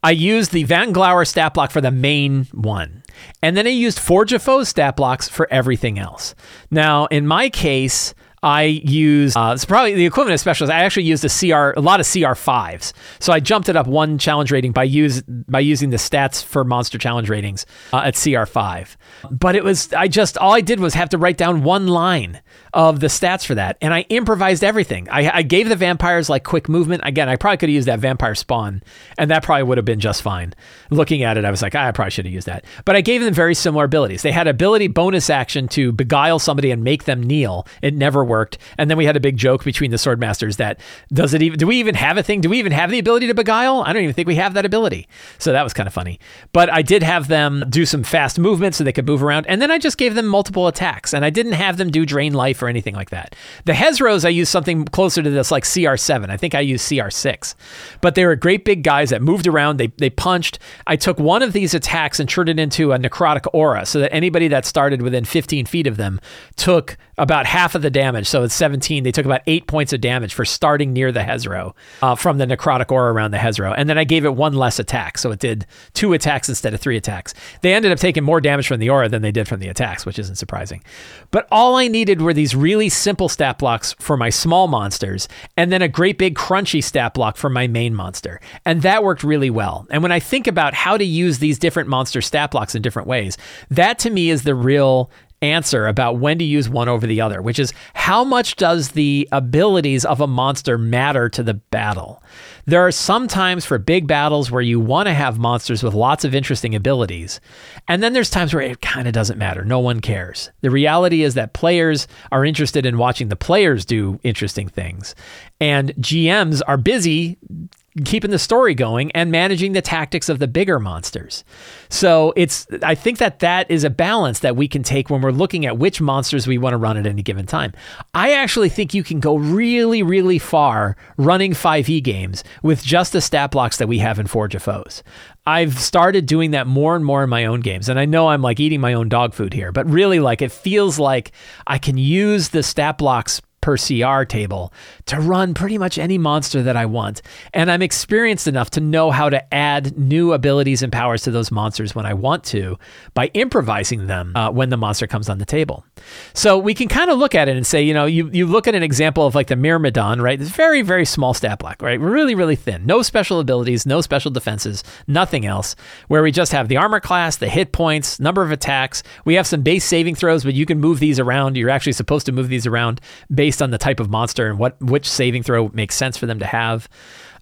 I used the Von Glauer stat block for the main one. And then I used Forge of Foes stat blocks for everything else. Now, in my case, I use uh, it's probably the equivalent of specialist. I actually used a CR a lot of CR fives, so I jumped it up one challenge rating by use by using the stats for monster challenge ratings uh, at CR five. But it was I just all I did was have to write down one line of the stats for that, and I improvised everything. I, I gave the vampires like quick movement. Again, I probably could have used that vampire spawn, and that probably would have been just fine. Looking at it, I was like, ah, I probably should have used that. But I gave them very similar abilities. They had ability bonus action to beguile somebody and make them kneel. It never worked. And then we had a big joke between the sword masters that does it even do we even have a thing? Do we even have the ability to beguile? I don't even think we have that ability. So that was kind of funny. But I did have them do some fast movement so they could move around. And then I just gave them multiple attacks and I didn't have them do drain life or anything like that. The Hezros, I used something closer to this like CR7. I think I used CR6. But they were great big guys that moved around. They they punched. I took one of these attacks and turned it into a necrotic aura so that anybody that started within 15 feet of them took about half of the damage. So it's 17. They took about eight points of damage for starting near the Hezro uh, from the necrotic aura around the Hezro. And then I gave it one less attack. So it did two attacks instead of three attacks. They ended up taking more damage from the aura than they did from the attacks, which isn't surprising. But all I needed were these really simple stat blocks for my small monsters and then a great big crunchy stat block for my main monster. And that worked really well. And when I think about how to use these different monster stat blocks in different ways, that to me is the real answer about when to use one over the other, which is how much does the abilities of a monster matter to the battle? There are some times for big battles where you want to have monsters with lots of interesting abilities. And then there's times where it kind of doesn't matter. No one cares. The reality is that players are interested in watching the players do interesting things. And GMs are busy keeping the story going and managing the tactics of the bigger monsters. So it's I think that that is a balance that we can take when we're looking at which monsters we want to run at any given time. I actually think you can go really really far running 5e games with just the stat blocks that we have in Forge of Foes. I've started doing that more and more in my own games. And I know I'm like eating my own dog food here, but really like it feels like I can use the stat blocks per CR table to run pretty much any monster that I want. And I'm experienced enough to know how to add new abilities and powers to those monsters when I want to by improvising them uh, when the monster comes on the table. So we can kind of look at it and say, you know, you, you look at an example of like the Myrmidon, right? It's very, very small stat block, right? Really, really thin. No special abilities, no special defenses, nothing else, where we just have the armor class, the hit points, number of attacks. We have some base saving throws, but you can move these around. You're actually supposed to move these around based based on the type of monster and what which saving throw makes sense for them to have.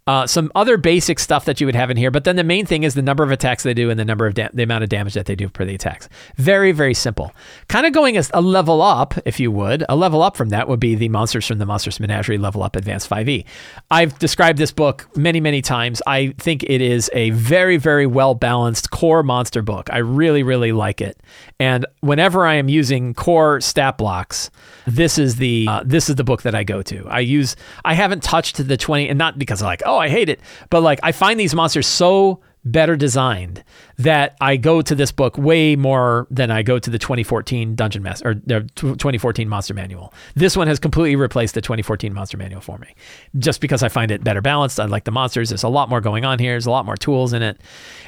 Uh, some other basic stuff that you would have in here, but then the main thing is the number of attacks they do and the number of da- the amount of damage that they do per the attacks. Very very simple. Kind of going as a level up, if you would. A level up from that would be the monsters from the Monstrous Menagerie Level Up Advanced 5e. I've described this book many many times. I think it is a very very well balanced core monster book. I really really like it. And whenever I am using core stat blocks, this is the uh, this is the book that I go to. I use I haven't touched the 20 and not because like, oh, Oh, I hate it, but like I find these monsters so better designed that I go to this book way more than I go to the 2014 Dungeon Master or the 2014 Monster Manual. This one has completely replaced the 2014 Monster Manual for me, just because I find it better balanced. I like the monsters. There's a lot more going on here. There's a lot more tools in it,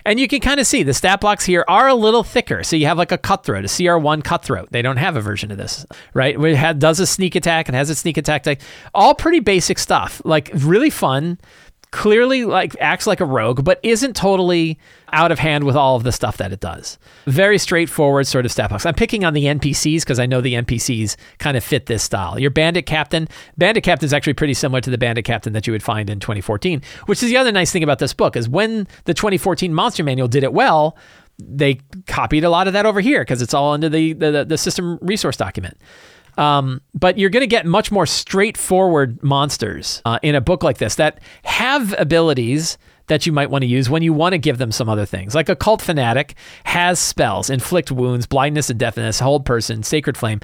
and you can kind of see the stat blocks here are a little thicker. So you have like a cutthroat, a CR1 cutthroat. They don't have a version of this, right? It does a sneak attack and has a sneak attack. All pretty basic stuff, like really fun clearly like acts like a rogue, but isn't totally out of hand with all of the stuff that it does. Very straightforward sort of stat box. I'm picking on the NPCs because I know the NPCs kind of fit this style. Your bandit captain, bandit captain is actually pretty similar to the bandit captain that you would find in 2014, which is the other nice thing about this book is when the 2014 monster manual did it well, they copied a lot of that over here because it's all under the, the the system resource document. Um, but you're going to get much more straightforward monsters uh, in a book like this that have abilities that you might want to use when you want to give them some other things. Like a cult fanatic has spells, inflict wounds, blindness and deafness, hold person, sacred flame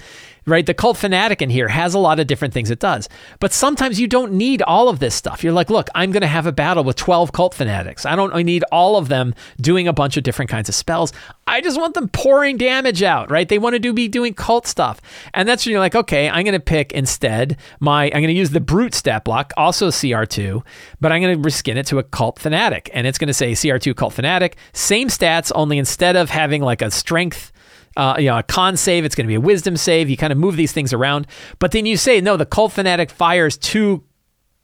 right? The cult fanatic in here has a lot of different things it does. But sometimes you don't need all of this stuff. You're like, look, I'm going to have a battle with 12 cult fanatics. I don't I need all of them doing a bunch of different kinds of spells. I just want them pouring damage out, right? They want to do be doing cult stuff. And that's when you're like, okay, I'm going to pick instead my, I'm going to use the brute stat block, also CR2, but I'm going to reskin it to a cult fanatic. And it's going to say CR2 cult fanatic, same stats, only instead of having like a strength uh, you know, a con save, it's going to be a wisdom save. You kind of move these things around. But then you say, no, the cult fanatic fires two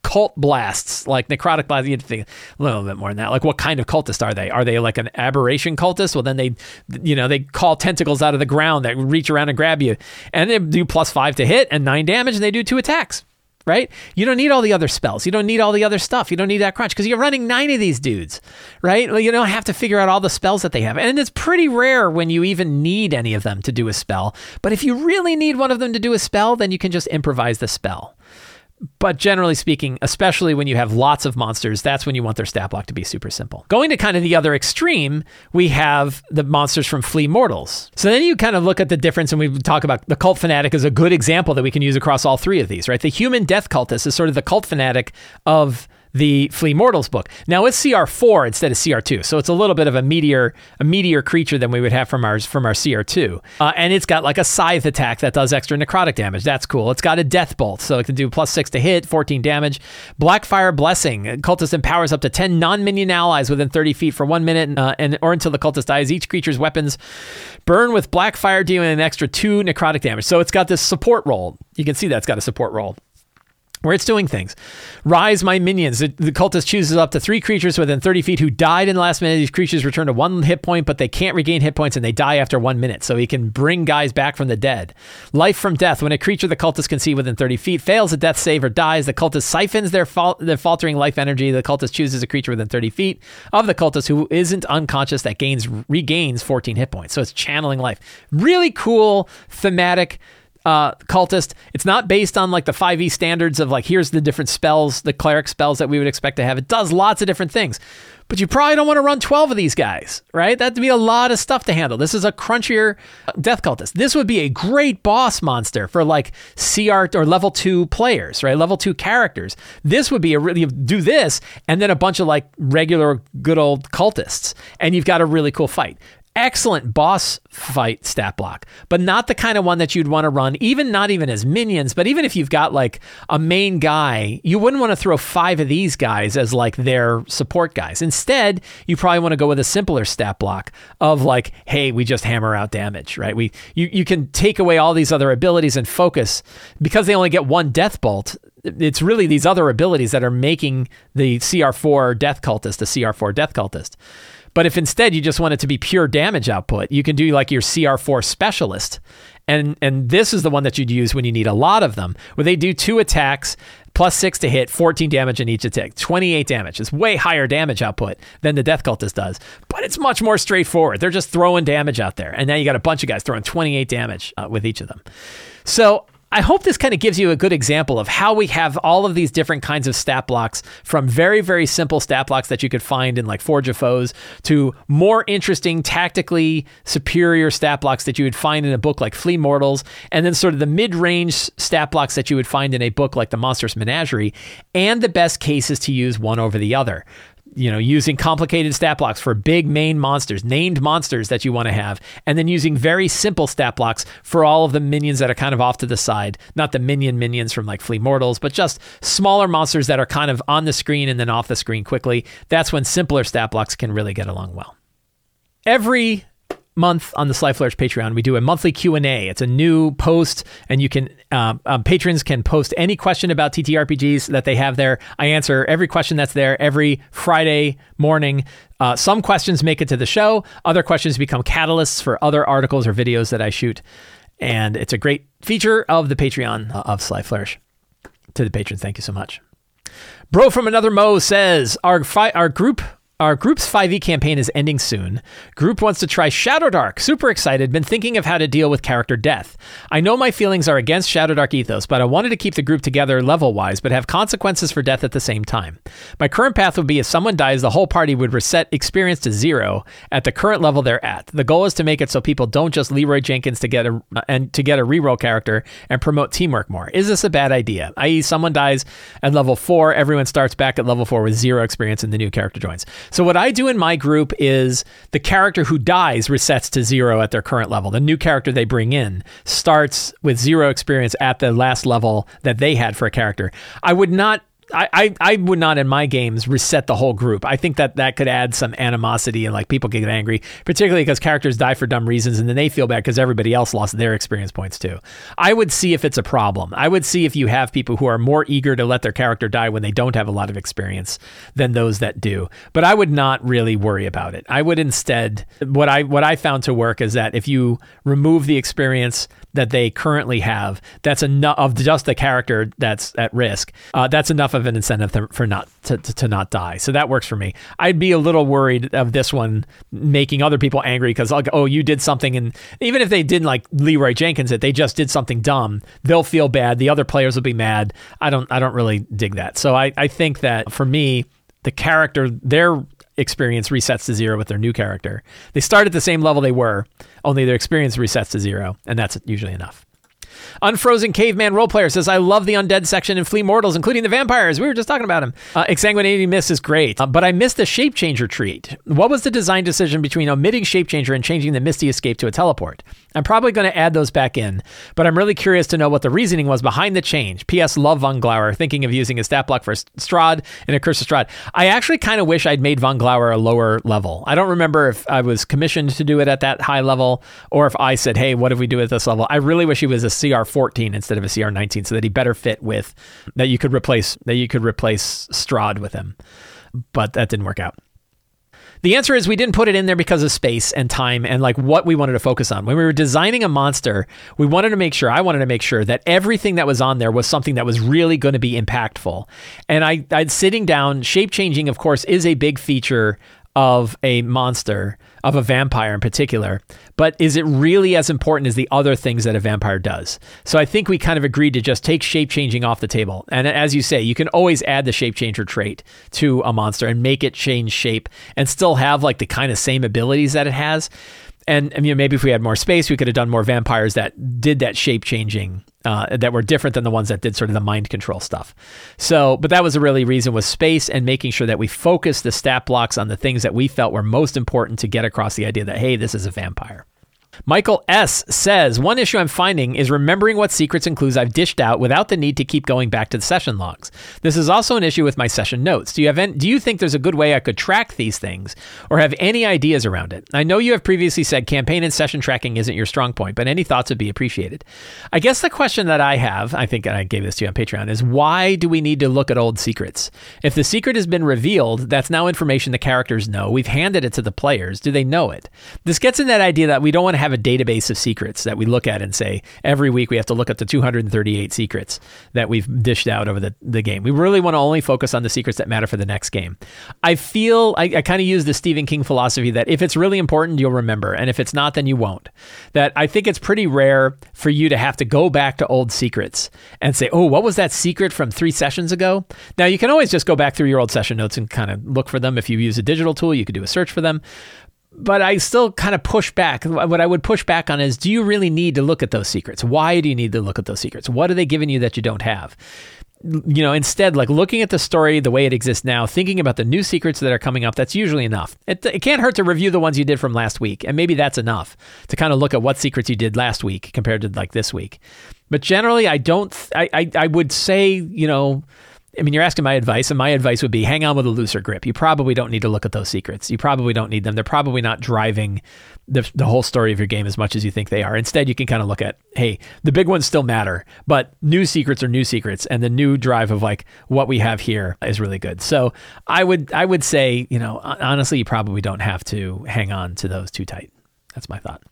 cult blasts, like necrotic blasts. You have to think a little bit more than that. Like, what kind of cultist are they? Are they like an aberration cultist? Well, then they, you know, they call tentacles out of the ground that reach around and grab you, and they do plus five to hit and nine damage, and they do two attacks right? You don't need all the other spells. You don't need all the other stuff. You don't need that crunch because you're running nine of these dudes, right? Well, you don't have to figure out all the spells that they have. And it's pretty rare when you even need any of them to do a spell. But if you really need one of them to do a spell, then you can just improvise the spell. But generally speaking, especially when you have lots of monsters, that's when you want their stat block to be super simple. Going to kind of the other extreme, we have the monsters from Flee Mortals. So then you kind of look at the difference, and we talk about the cult fanatic as a good example that we can use across all three of these, right? The human death cultist is sort of the cult fanatic of the Flee Mortals book. Now it's CR4 instead of CR2, so it's a little bit of a meteor a meteor creature than we would have from our from our CR2. Uh, and it's got like a scythe attack that does extra necrotic damage. That's cool. It's got a death bolt, so it can do plus six to hit, 14 damage. Blackfire Blessing. Cultist empowers up to 10 non-minion allies within 30 feet for one minute, uh, and or until the cultist dies. Each creature's weapons burn with Blackfire, dealing an extra two necrotic damage. So it's got this support role. You can see that it's got a support role. Where it's doing things. Rise my minions. The, the, cultist chooses up to three creatures within 30 feet who died in the last minute. These creatures return to one hit point, but they can't regain hit points and they die after one minute. So he can bring guys back from the dead. Life from death. When a creature the cultist can see within 30 feet fails a death save or dies, the cultist siphons their, fal- their faltering life energy. The cultist chooses a creature within 30 feet of the cultist who isn't unconscious that gains regains 14 hit points. So it's channeling life. Really cool thematic uh, cultist. It's not based on like the 5e standards of like, here's the different spells, the cleric spells that we would expect to have. It does lots of different things. But you probably don't want to run 12 of these guys, right? That'd be a lot of stuff to handle. This is a crunchier death cultist. This would be a great boss monster for like CR or level two players, right? Level two characters. This would be a really do this and then a bunch of like regular good old cultists. And you've got a really cool fight excellent boss fight stat block, but not the kind of one that you'd want to run, even not even as minions, but even if you've got like a main guy, you wouldn't want to throw five of these guys as like their support guys. Instead, you probably want to go with a simpler stat block of like, hey, we just hammer out damage, right? We you, you can take away all these other abilities and focus because they only get one death bolt it's really these other abilities that are making the CR4 death cultist a CR4 death cultist. But if instead you just want it to be pure damage output, you can do like your CR4 specialist. And and this is the one that you'd use when you need a lot of them, where they do two attacks plus six to hit, 14 damage in each attack, 28 damage. It's way higher damage output than the Death Cultist does, but it's much more straightforward. They're just throwing damage out there. And now you got a bunch of guys throwing 28 damage uh, with each of them. So I hope this kind of gives you a good example of how we have all of these different kinds of stat blocks from very, very simple stat blocks that you could find in like Forge of Foes to more interesting, tactically superior stat blocks that you would find in a book like Flee Mortals, and then sort of the mid range stat blocks that you would find in a book like The Monstrous Menagerie, and the best cases to use one over the other you know, using complicated stat blocks for big main monsters, named monsters that you want to have, and then using very simple stat blocks for all of the minions that are kind of off to the side. Not the minion minions from like Flee Mortals, but just smaller monsters that are kind of on the screen and then off the screen quickly. That's when simpler stat blocks can really get along well. Every month on the Sly Flourish Patreon, we do a monthly Q and A. It's a new post, and you can um, um, patrons can post any question about TTRPGs that they have there. I answer every question that's there every Friday morning. Uh, some questions make it to the show. Other questions become catalysts for other articles or videos that I shoot, and it's a great feature of the Patreon uh, of Sly Flourish. To the patrons, thank you so much. Bro from another Mo says our fi- our group our group's 5e campaign is ending soon. Group wants to try Shadowdark. Super excited. Been thinking of how to deal with character death. I know my feelings are against Shadowdark ethos, but I wanted to keep the group together level wise, but have consequences for death at the same time. My current path would be if someone dies, the whole party would reset experience to zero at the current level they're at. The goal is to make it so people don't just Leroy Jenkins to get a and to get a reroll character and promote teamwork more. Is this a bad idea? I.e., someone dies at level four, everyone starts back at level four with zero experience, and the new character joins. So what I do in my group is the character who dies resets to zero at their current level. The new character they bring in starts with zero experience at the last level that they had for a character. I would not I, I, would not in my games reset the whole group. I think that that could add some animosity and like people get angry, particularly because characters die for dumb reasons and then they feel bad because everybody else lost their experience points too. I would see if it's a problem. I would see if you have people who are more eager to let their character die when they don't have a lot of experience than those that do. But I would not really worry about it. I would instead what I what I found to work is that if you remove the experience that they currently have, that's enough of just the character that's at risk. Uh, that's enough of an incentive for not to, to, to, not die. So that works for me. I'd be a little worried of this one making other people angry because like, oh, you did something, and even if they didn't like Leroy Jenkins it, they just did something dumb. They'll feel bad. The other players will be mad. I don't I don't really dig that. So I I think that for me the character their experience resets to zero with their new character. They start at the same level they were, only their experience resets to zero, and that's usually enough. Unfrozen Caveman Roleplayer says, I love the undead section in Flee Mortals, including the vampires. We were just talking about him. Uh, Exsanguinating Mist is great, uh, but I missed the Shape Changer treat. What was the design decision between omitting Shape Changer and changing the Misty Escape to a teleport? I'm probably going to add those back in, but I'm really curious to know what the reasoning was behind the change. P.S. Love Von Glauer, thinking of using a stat block for Strahd and a Curse of Strahd. I actually kind of wish I'd made Von Glauer a lower level. I don't remember if I was commissioned to do it at that high level or if I said, hey, what if we do at this level? I really wish he was a CR 14 instead of a CR 19, so that he better fit with that you could replace that you could replace Strahd with him, but that didn't work out. The answer is we didn't put it in there because of space and time and like what we wanted to focus on. When we were designing a monster, we wanted to make sure, I wanted to make sure that everything that was on there was something that was really going to be impactful. And I, I'd sitting down, shape changing, of course, is a big feature of a monster, of a vampire in particular, but is it really as important as the other things that a vampire does? So I think we kind of agreed to just take shape changing off the table. And as you say, you can always add the shape changer trait to a monster and make it change shape and still have like the kind of same abilities that it has and I mean, maybe if we had more space, we could have done more vampires that did that shape changing, uh, that were different than the ones that did sort of the mind control stuff. So, but that was a really reason was space and making sure that we focused the stat blocks on the things that we felt were most important to get across the idea that hey, this is a vampire. Michael S. says, One issue I'm finding is remembering what secrets and clues I've dished out without the need to keep going back to the session logs. This is also an issue with my session notes. Do you have do you think there's a good way I could track these things or have any ideas around it? I know you have previously said campaign and session tracking isn't your strong point, but any thoughts would be appreciated. I guess the question that I have, I think I gave this to you on Patreon, is why do we need to look at old secrets? If the secret has been revealed, that's now information the characters know. We've handed it to the players. Do they know it? This gets in that idea that we don't want to have a database of secrets that we look at and say every week we have to look at the 238 secrets that we've dished out over the, the game. We really want to only focus on the secrets that matter for the next game. I feel I, I kind of use the Stephen King philosophy that if it's really important, you'll remember, and if it's not, then you won't. That I think it's pretty rare for you to have to go back to old secrets and say, oh, what was that secret from three sessions ago? Now you can always just go back through your old session notes and kind of look for them. If you use a digital tool, you could do a search for them but I still kind of push back. What I would push back on is do you really need to look at those secrets? Why do you need to look at those secrets? What are they giving you that you don't have? You know, instead, like looking at the story the way it exists now, thinking about the new secrets that are coming up, that's usually enough. It, it can't hurt to review the ones you did from last week. And maybe that's enough to kind of look at what secrets you did last week compared to like this week. But generally, I don't, I, I, I would say, you know, I mean, you're asking my advice, and my advice would be hang on with a looser grip. You probably don't need to look at those secrets. You probably don't need them. They're probably not driving the, the whole story of your game as much as you think they are. Instead, you can kind of look at, hey, the big ones still matter, but new secrets are new secrets, and the new drive of like what we have here is really good. So I would I would say, you know, honestly, you probably don't have to hang on to those too tight. That's my thought.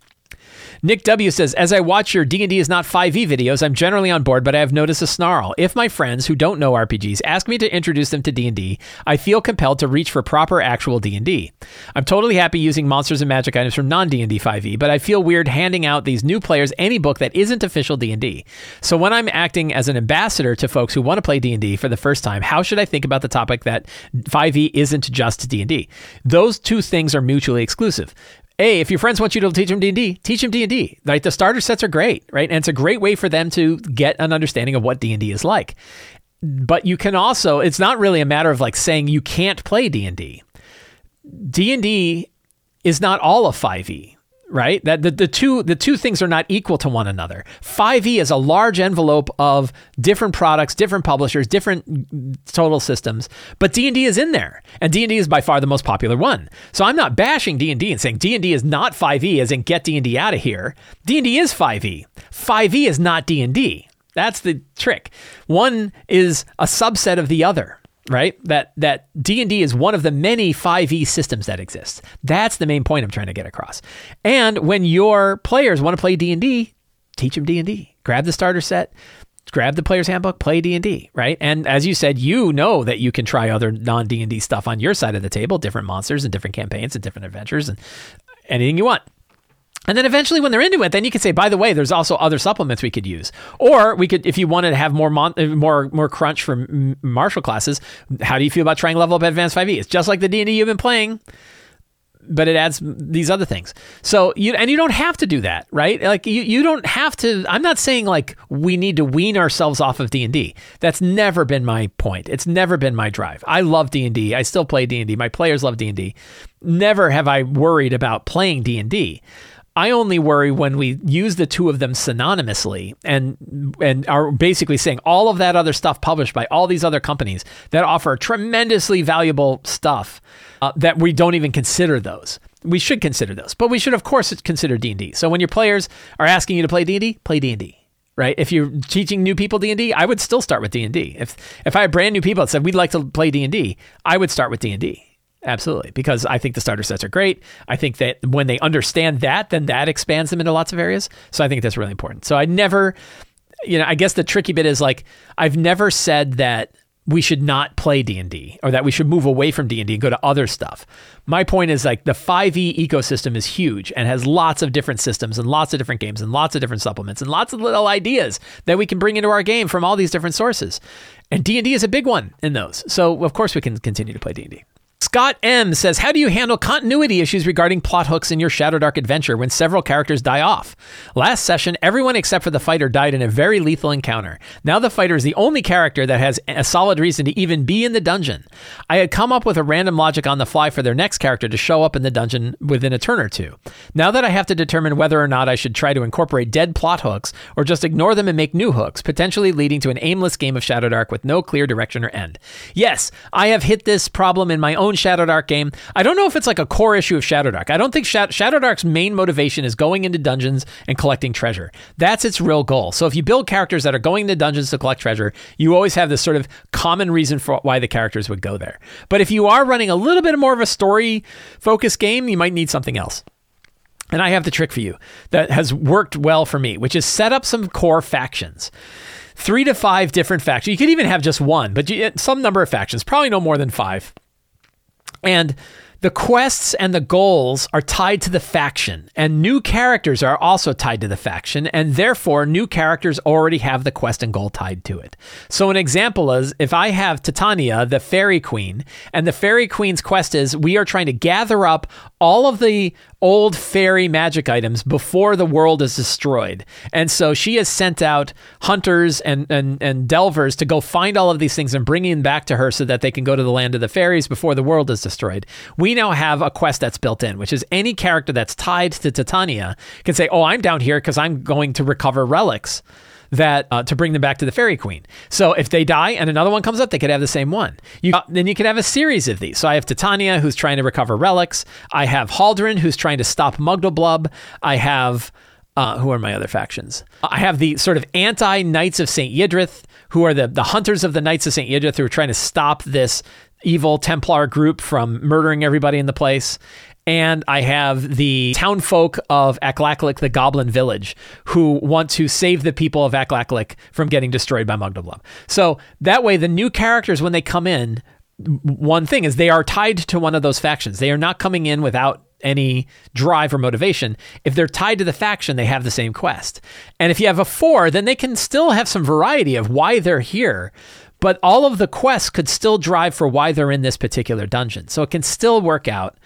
Nick W says, as I watch your D&D is not 5e videos, I'm generally on board, but I have noticed a snarl. If my friends who don't know RPGs ask me to introduce them to D&D, I feel compelled to reach for proper actual D&D. I'm totally happy using monsters and magic items from non-D&D 5e, but I feel weird handing out these new players any book that isn't official D&D. So when I'm acting as an ambassador to folks who want to play D&D for the first time, how should I think about the topic that 5e isn't just D&D? Those two things are mutually exclusive hey, if your friends want you to teach them D&D, teach them D&D. Like the starter sets are great, right? And it's a great way for them to get an understanding of what D&D is like. But you can also, it's not really a matter of like saying you can't play D&D. D&D is not all of 5e right? That the, the two the two things are not equal to one another. 5e is a large envelope of different products, different publishers, different total systems, but D&D is in there. And D&D is by far the most popular one. So I'm not bashing D&D and saying D&D is not 5e as in get D&D out of here. D&D is 5e. 5e is not D&D. That's the trick. One is a subset of the other right? That that D&D is one of the many 5e systems that exist. That's the main point I'm trying to get across. And when your players want to play D&D, teach them D&D. Grab the starter set, grab the player's handbook, play D&D, right? And as you said, you know that you can try other non-D&D stuff on your side of the table, different monsters and different campaigns and different adventures and anything you want. And then eventually, when they're into it, then you can say, by the way, there's also other supplements we could use. Or we could, if you wanted to have more mon- uh, more more crunch for m- martial classes, how do you feel about trying level up Advanced 5e? It's just like the D&D you've been playing, but it adds these other things. So you and you don't have to do that, right? Like you you don't have to. I'm not saying like we need to wean ourselves off of D&D. That's never been my point. It's never been my drive. I love D&D. I still play D&D. My players love D&D. Never have I worried about playing D&D. I only worry when we use the two of them synonymously and and are basically saying all of that other stuff published by all these other companies that offer tremendously valuable stuff uh, that we don't even consider those. We should consider those, but we should of course consider D&D. So when your players are asking you to play D&D, play D&D. right? If you're teaching new people D&D, I would still start with D&D. If if I had brand new people that said we'd like to play D&D, I would start with D&D. Absolutely, because I think the starter sets are great. I think that when they understand that, then that expands them into lots of areas. So I think that's really important. So I never, you know, I guess the tricky bit is like I've never said that we should not play D&D or that we should move away from D&D and go to other stuff. My point is like the 5e ecosystem is huge and has lots of different systems and lots of different games and lots of different supplements and lots of little ideas that we can bring into our game from all these different sources. And D&D is a big one in those. So of course we can continue to play D&D. Scott M says, How do you handle continuity issues regarding plot hooks in your Shadowdark adventure when several characters die off? Last session, everyone except for the fighter died in a very lethal encounter. Now the fighter is the only character that has a solid reason to even be in the dungeon. I had come up with a random logic on the fly for their next character to show up in the dungeon within a turn or two. Now that I have to determine whether or not I should try to incorporate dead plot hooks or just ignore them and make new hooks, potentially leading to an aimless game of Shadowdark with no clear direction or end. Yes, I have hit this problem in my own Shadowdark game. I don't know if it's like a core issue of Shadowdark. I don't think Shadowdark's main motivation is going into dungeons and collecting treasure. That's its real goal. So if you build characters that are going into dungeons to collect treasure, you always have this sort of common reason for why the characters would go there. But if you are running a little bit more of a story focused game, you might need something else. And I have the trick for you that has worked well for me, which is set up some core factions three to five different factions. You could even have just one, but some number of factions, probably no more than five. And the quests and the goals are tied to the faction, and new characters are also tied to the faction, and therefore new characters already have the quest and goal tied to it. So, an example is if I have Titania, the fairy queen, and the fairy queen's quest is we are trying to gather up all of the old fairy magic items before the world is destroyed. And so she has sent out hunters and, and, and delvers to go find all of these things and bring them back to her so that they can go to the land of the fairies before the world is destroyed. We now have a quest that's built in, which is any character that's tied to Titania can say, Oh, I'm down here because I'm going to recover relics that uh, to bring them back to the fairy queen. So if they die and another one comes up, they could have the same one. You, uh, then you could have a series of these. So I have Titania who's trying to recover relics. I have Haldren who's trying to stop Mugdalblub. I have uh, who are my other factions? I have the sort of anti Knights of St. Yidrith, who are the, the hunters of the Knights of St. Yidrith, who are trying to stop this evil Templar group from murdering everybody in the place and I have the townfolk of Aclaclic, the Goblin Village, who want to save the people of Aclaclic from getting destroyed by Mugdalblub. So that way, the new characters, when they come in, one thing is they are tied to one of those factions. They are not coming in without any drive or motivation. If they're tied to the faction, they have the same quest. And if you have a four, then they can still have some variety of why they're here. But all of the quests could still drive for why they're in this particular dungeon. So it can still work out.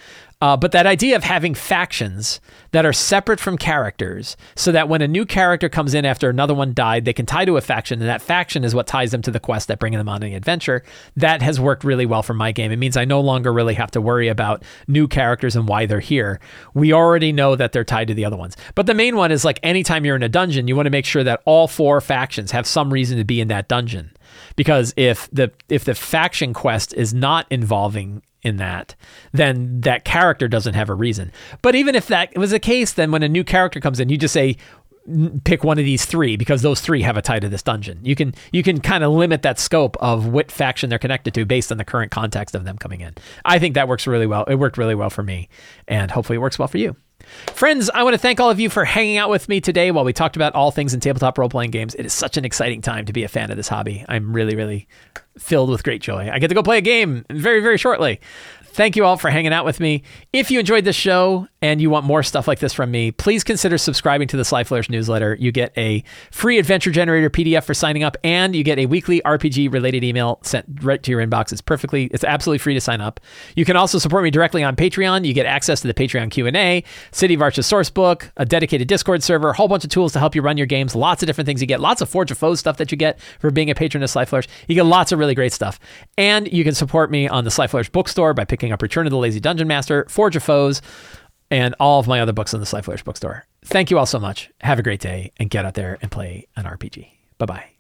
Uh, but that idea of having factions that are separate from characters so that when a new character comes in after another one died, they can tie to a faction, and that faction is what ties them to the quest that bring them on the adventure. That has worked really well for my game. It means I no longer really have to worry about new characters and why they're here. We already know that they're tied to the other ones. But the main one is like anytime you're in a dungeon, you want to make sure that all four factions have some reason to be in that dungeon. Because if the if the faction quest is not involving in that, then that character doesn't have a reason. But even if that was the case, then when a new character comes in, you just say, pick one of these three because those three have a tie to this dungeon. You can you can kind of limit that scope of what faction they're connected to based on the current context of them coming in. I think that works really well. It worked really well for me, and hopefully it works well for you. Friends, I want to thank all of you for hanging out with me today while we talked about all things in tabletop role playing games. It is such an exciting time to be a fan of this hobby. I'm really, really filled with great joy. I get to go play a game very, very shortly. Thank you all for hanging out with me. If you enjoyed this show and you want more stuff like this from me, please consider subscribing to the Sly Flourish newsletter. You get a free adventure generator PDF for signing up, and you get a weekly RPG related email sent right to your inbox. It's perfectly, it's absolutely free to sign up. You can also support me directly on Patreon. You get access to the Patreon Q and A, City of Arches source book, a dedicated Discord server, a whole bunch of tools to help you run your games. Lots of different things you get. Lots of Forge of Foes stuff that you get for being a patron of Sly Flourish. You get lots of really great stuff, and you can support me on the Sly Flourish bookstore by picking picking up Return of the Lazy Dungeon Master, Forge of Foes, and all of my other books in the Sly Flourish bookstore. Thank you all so much. Have a great day and get out there and play an RPG. Bye bye.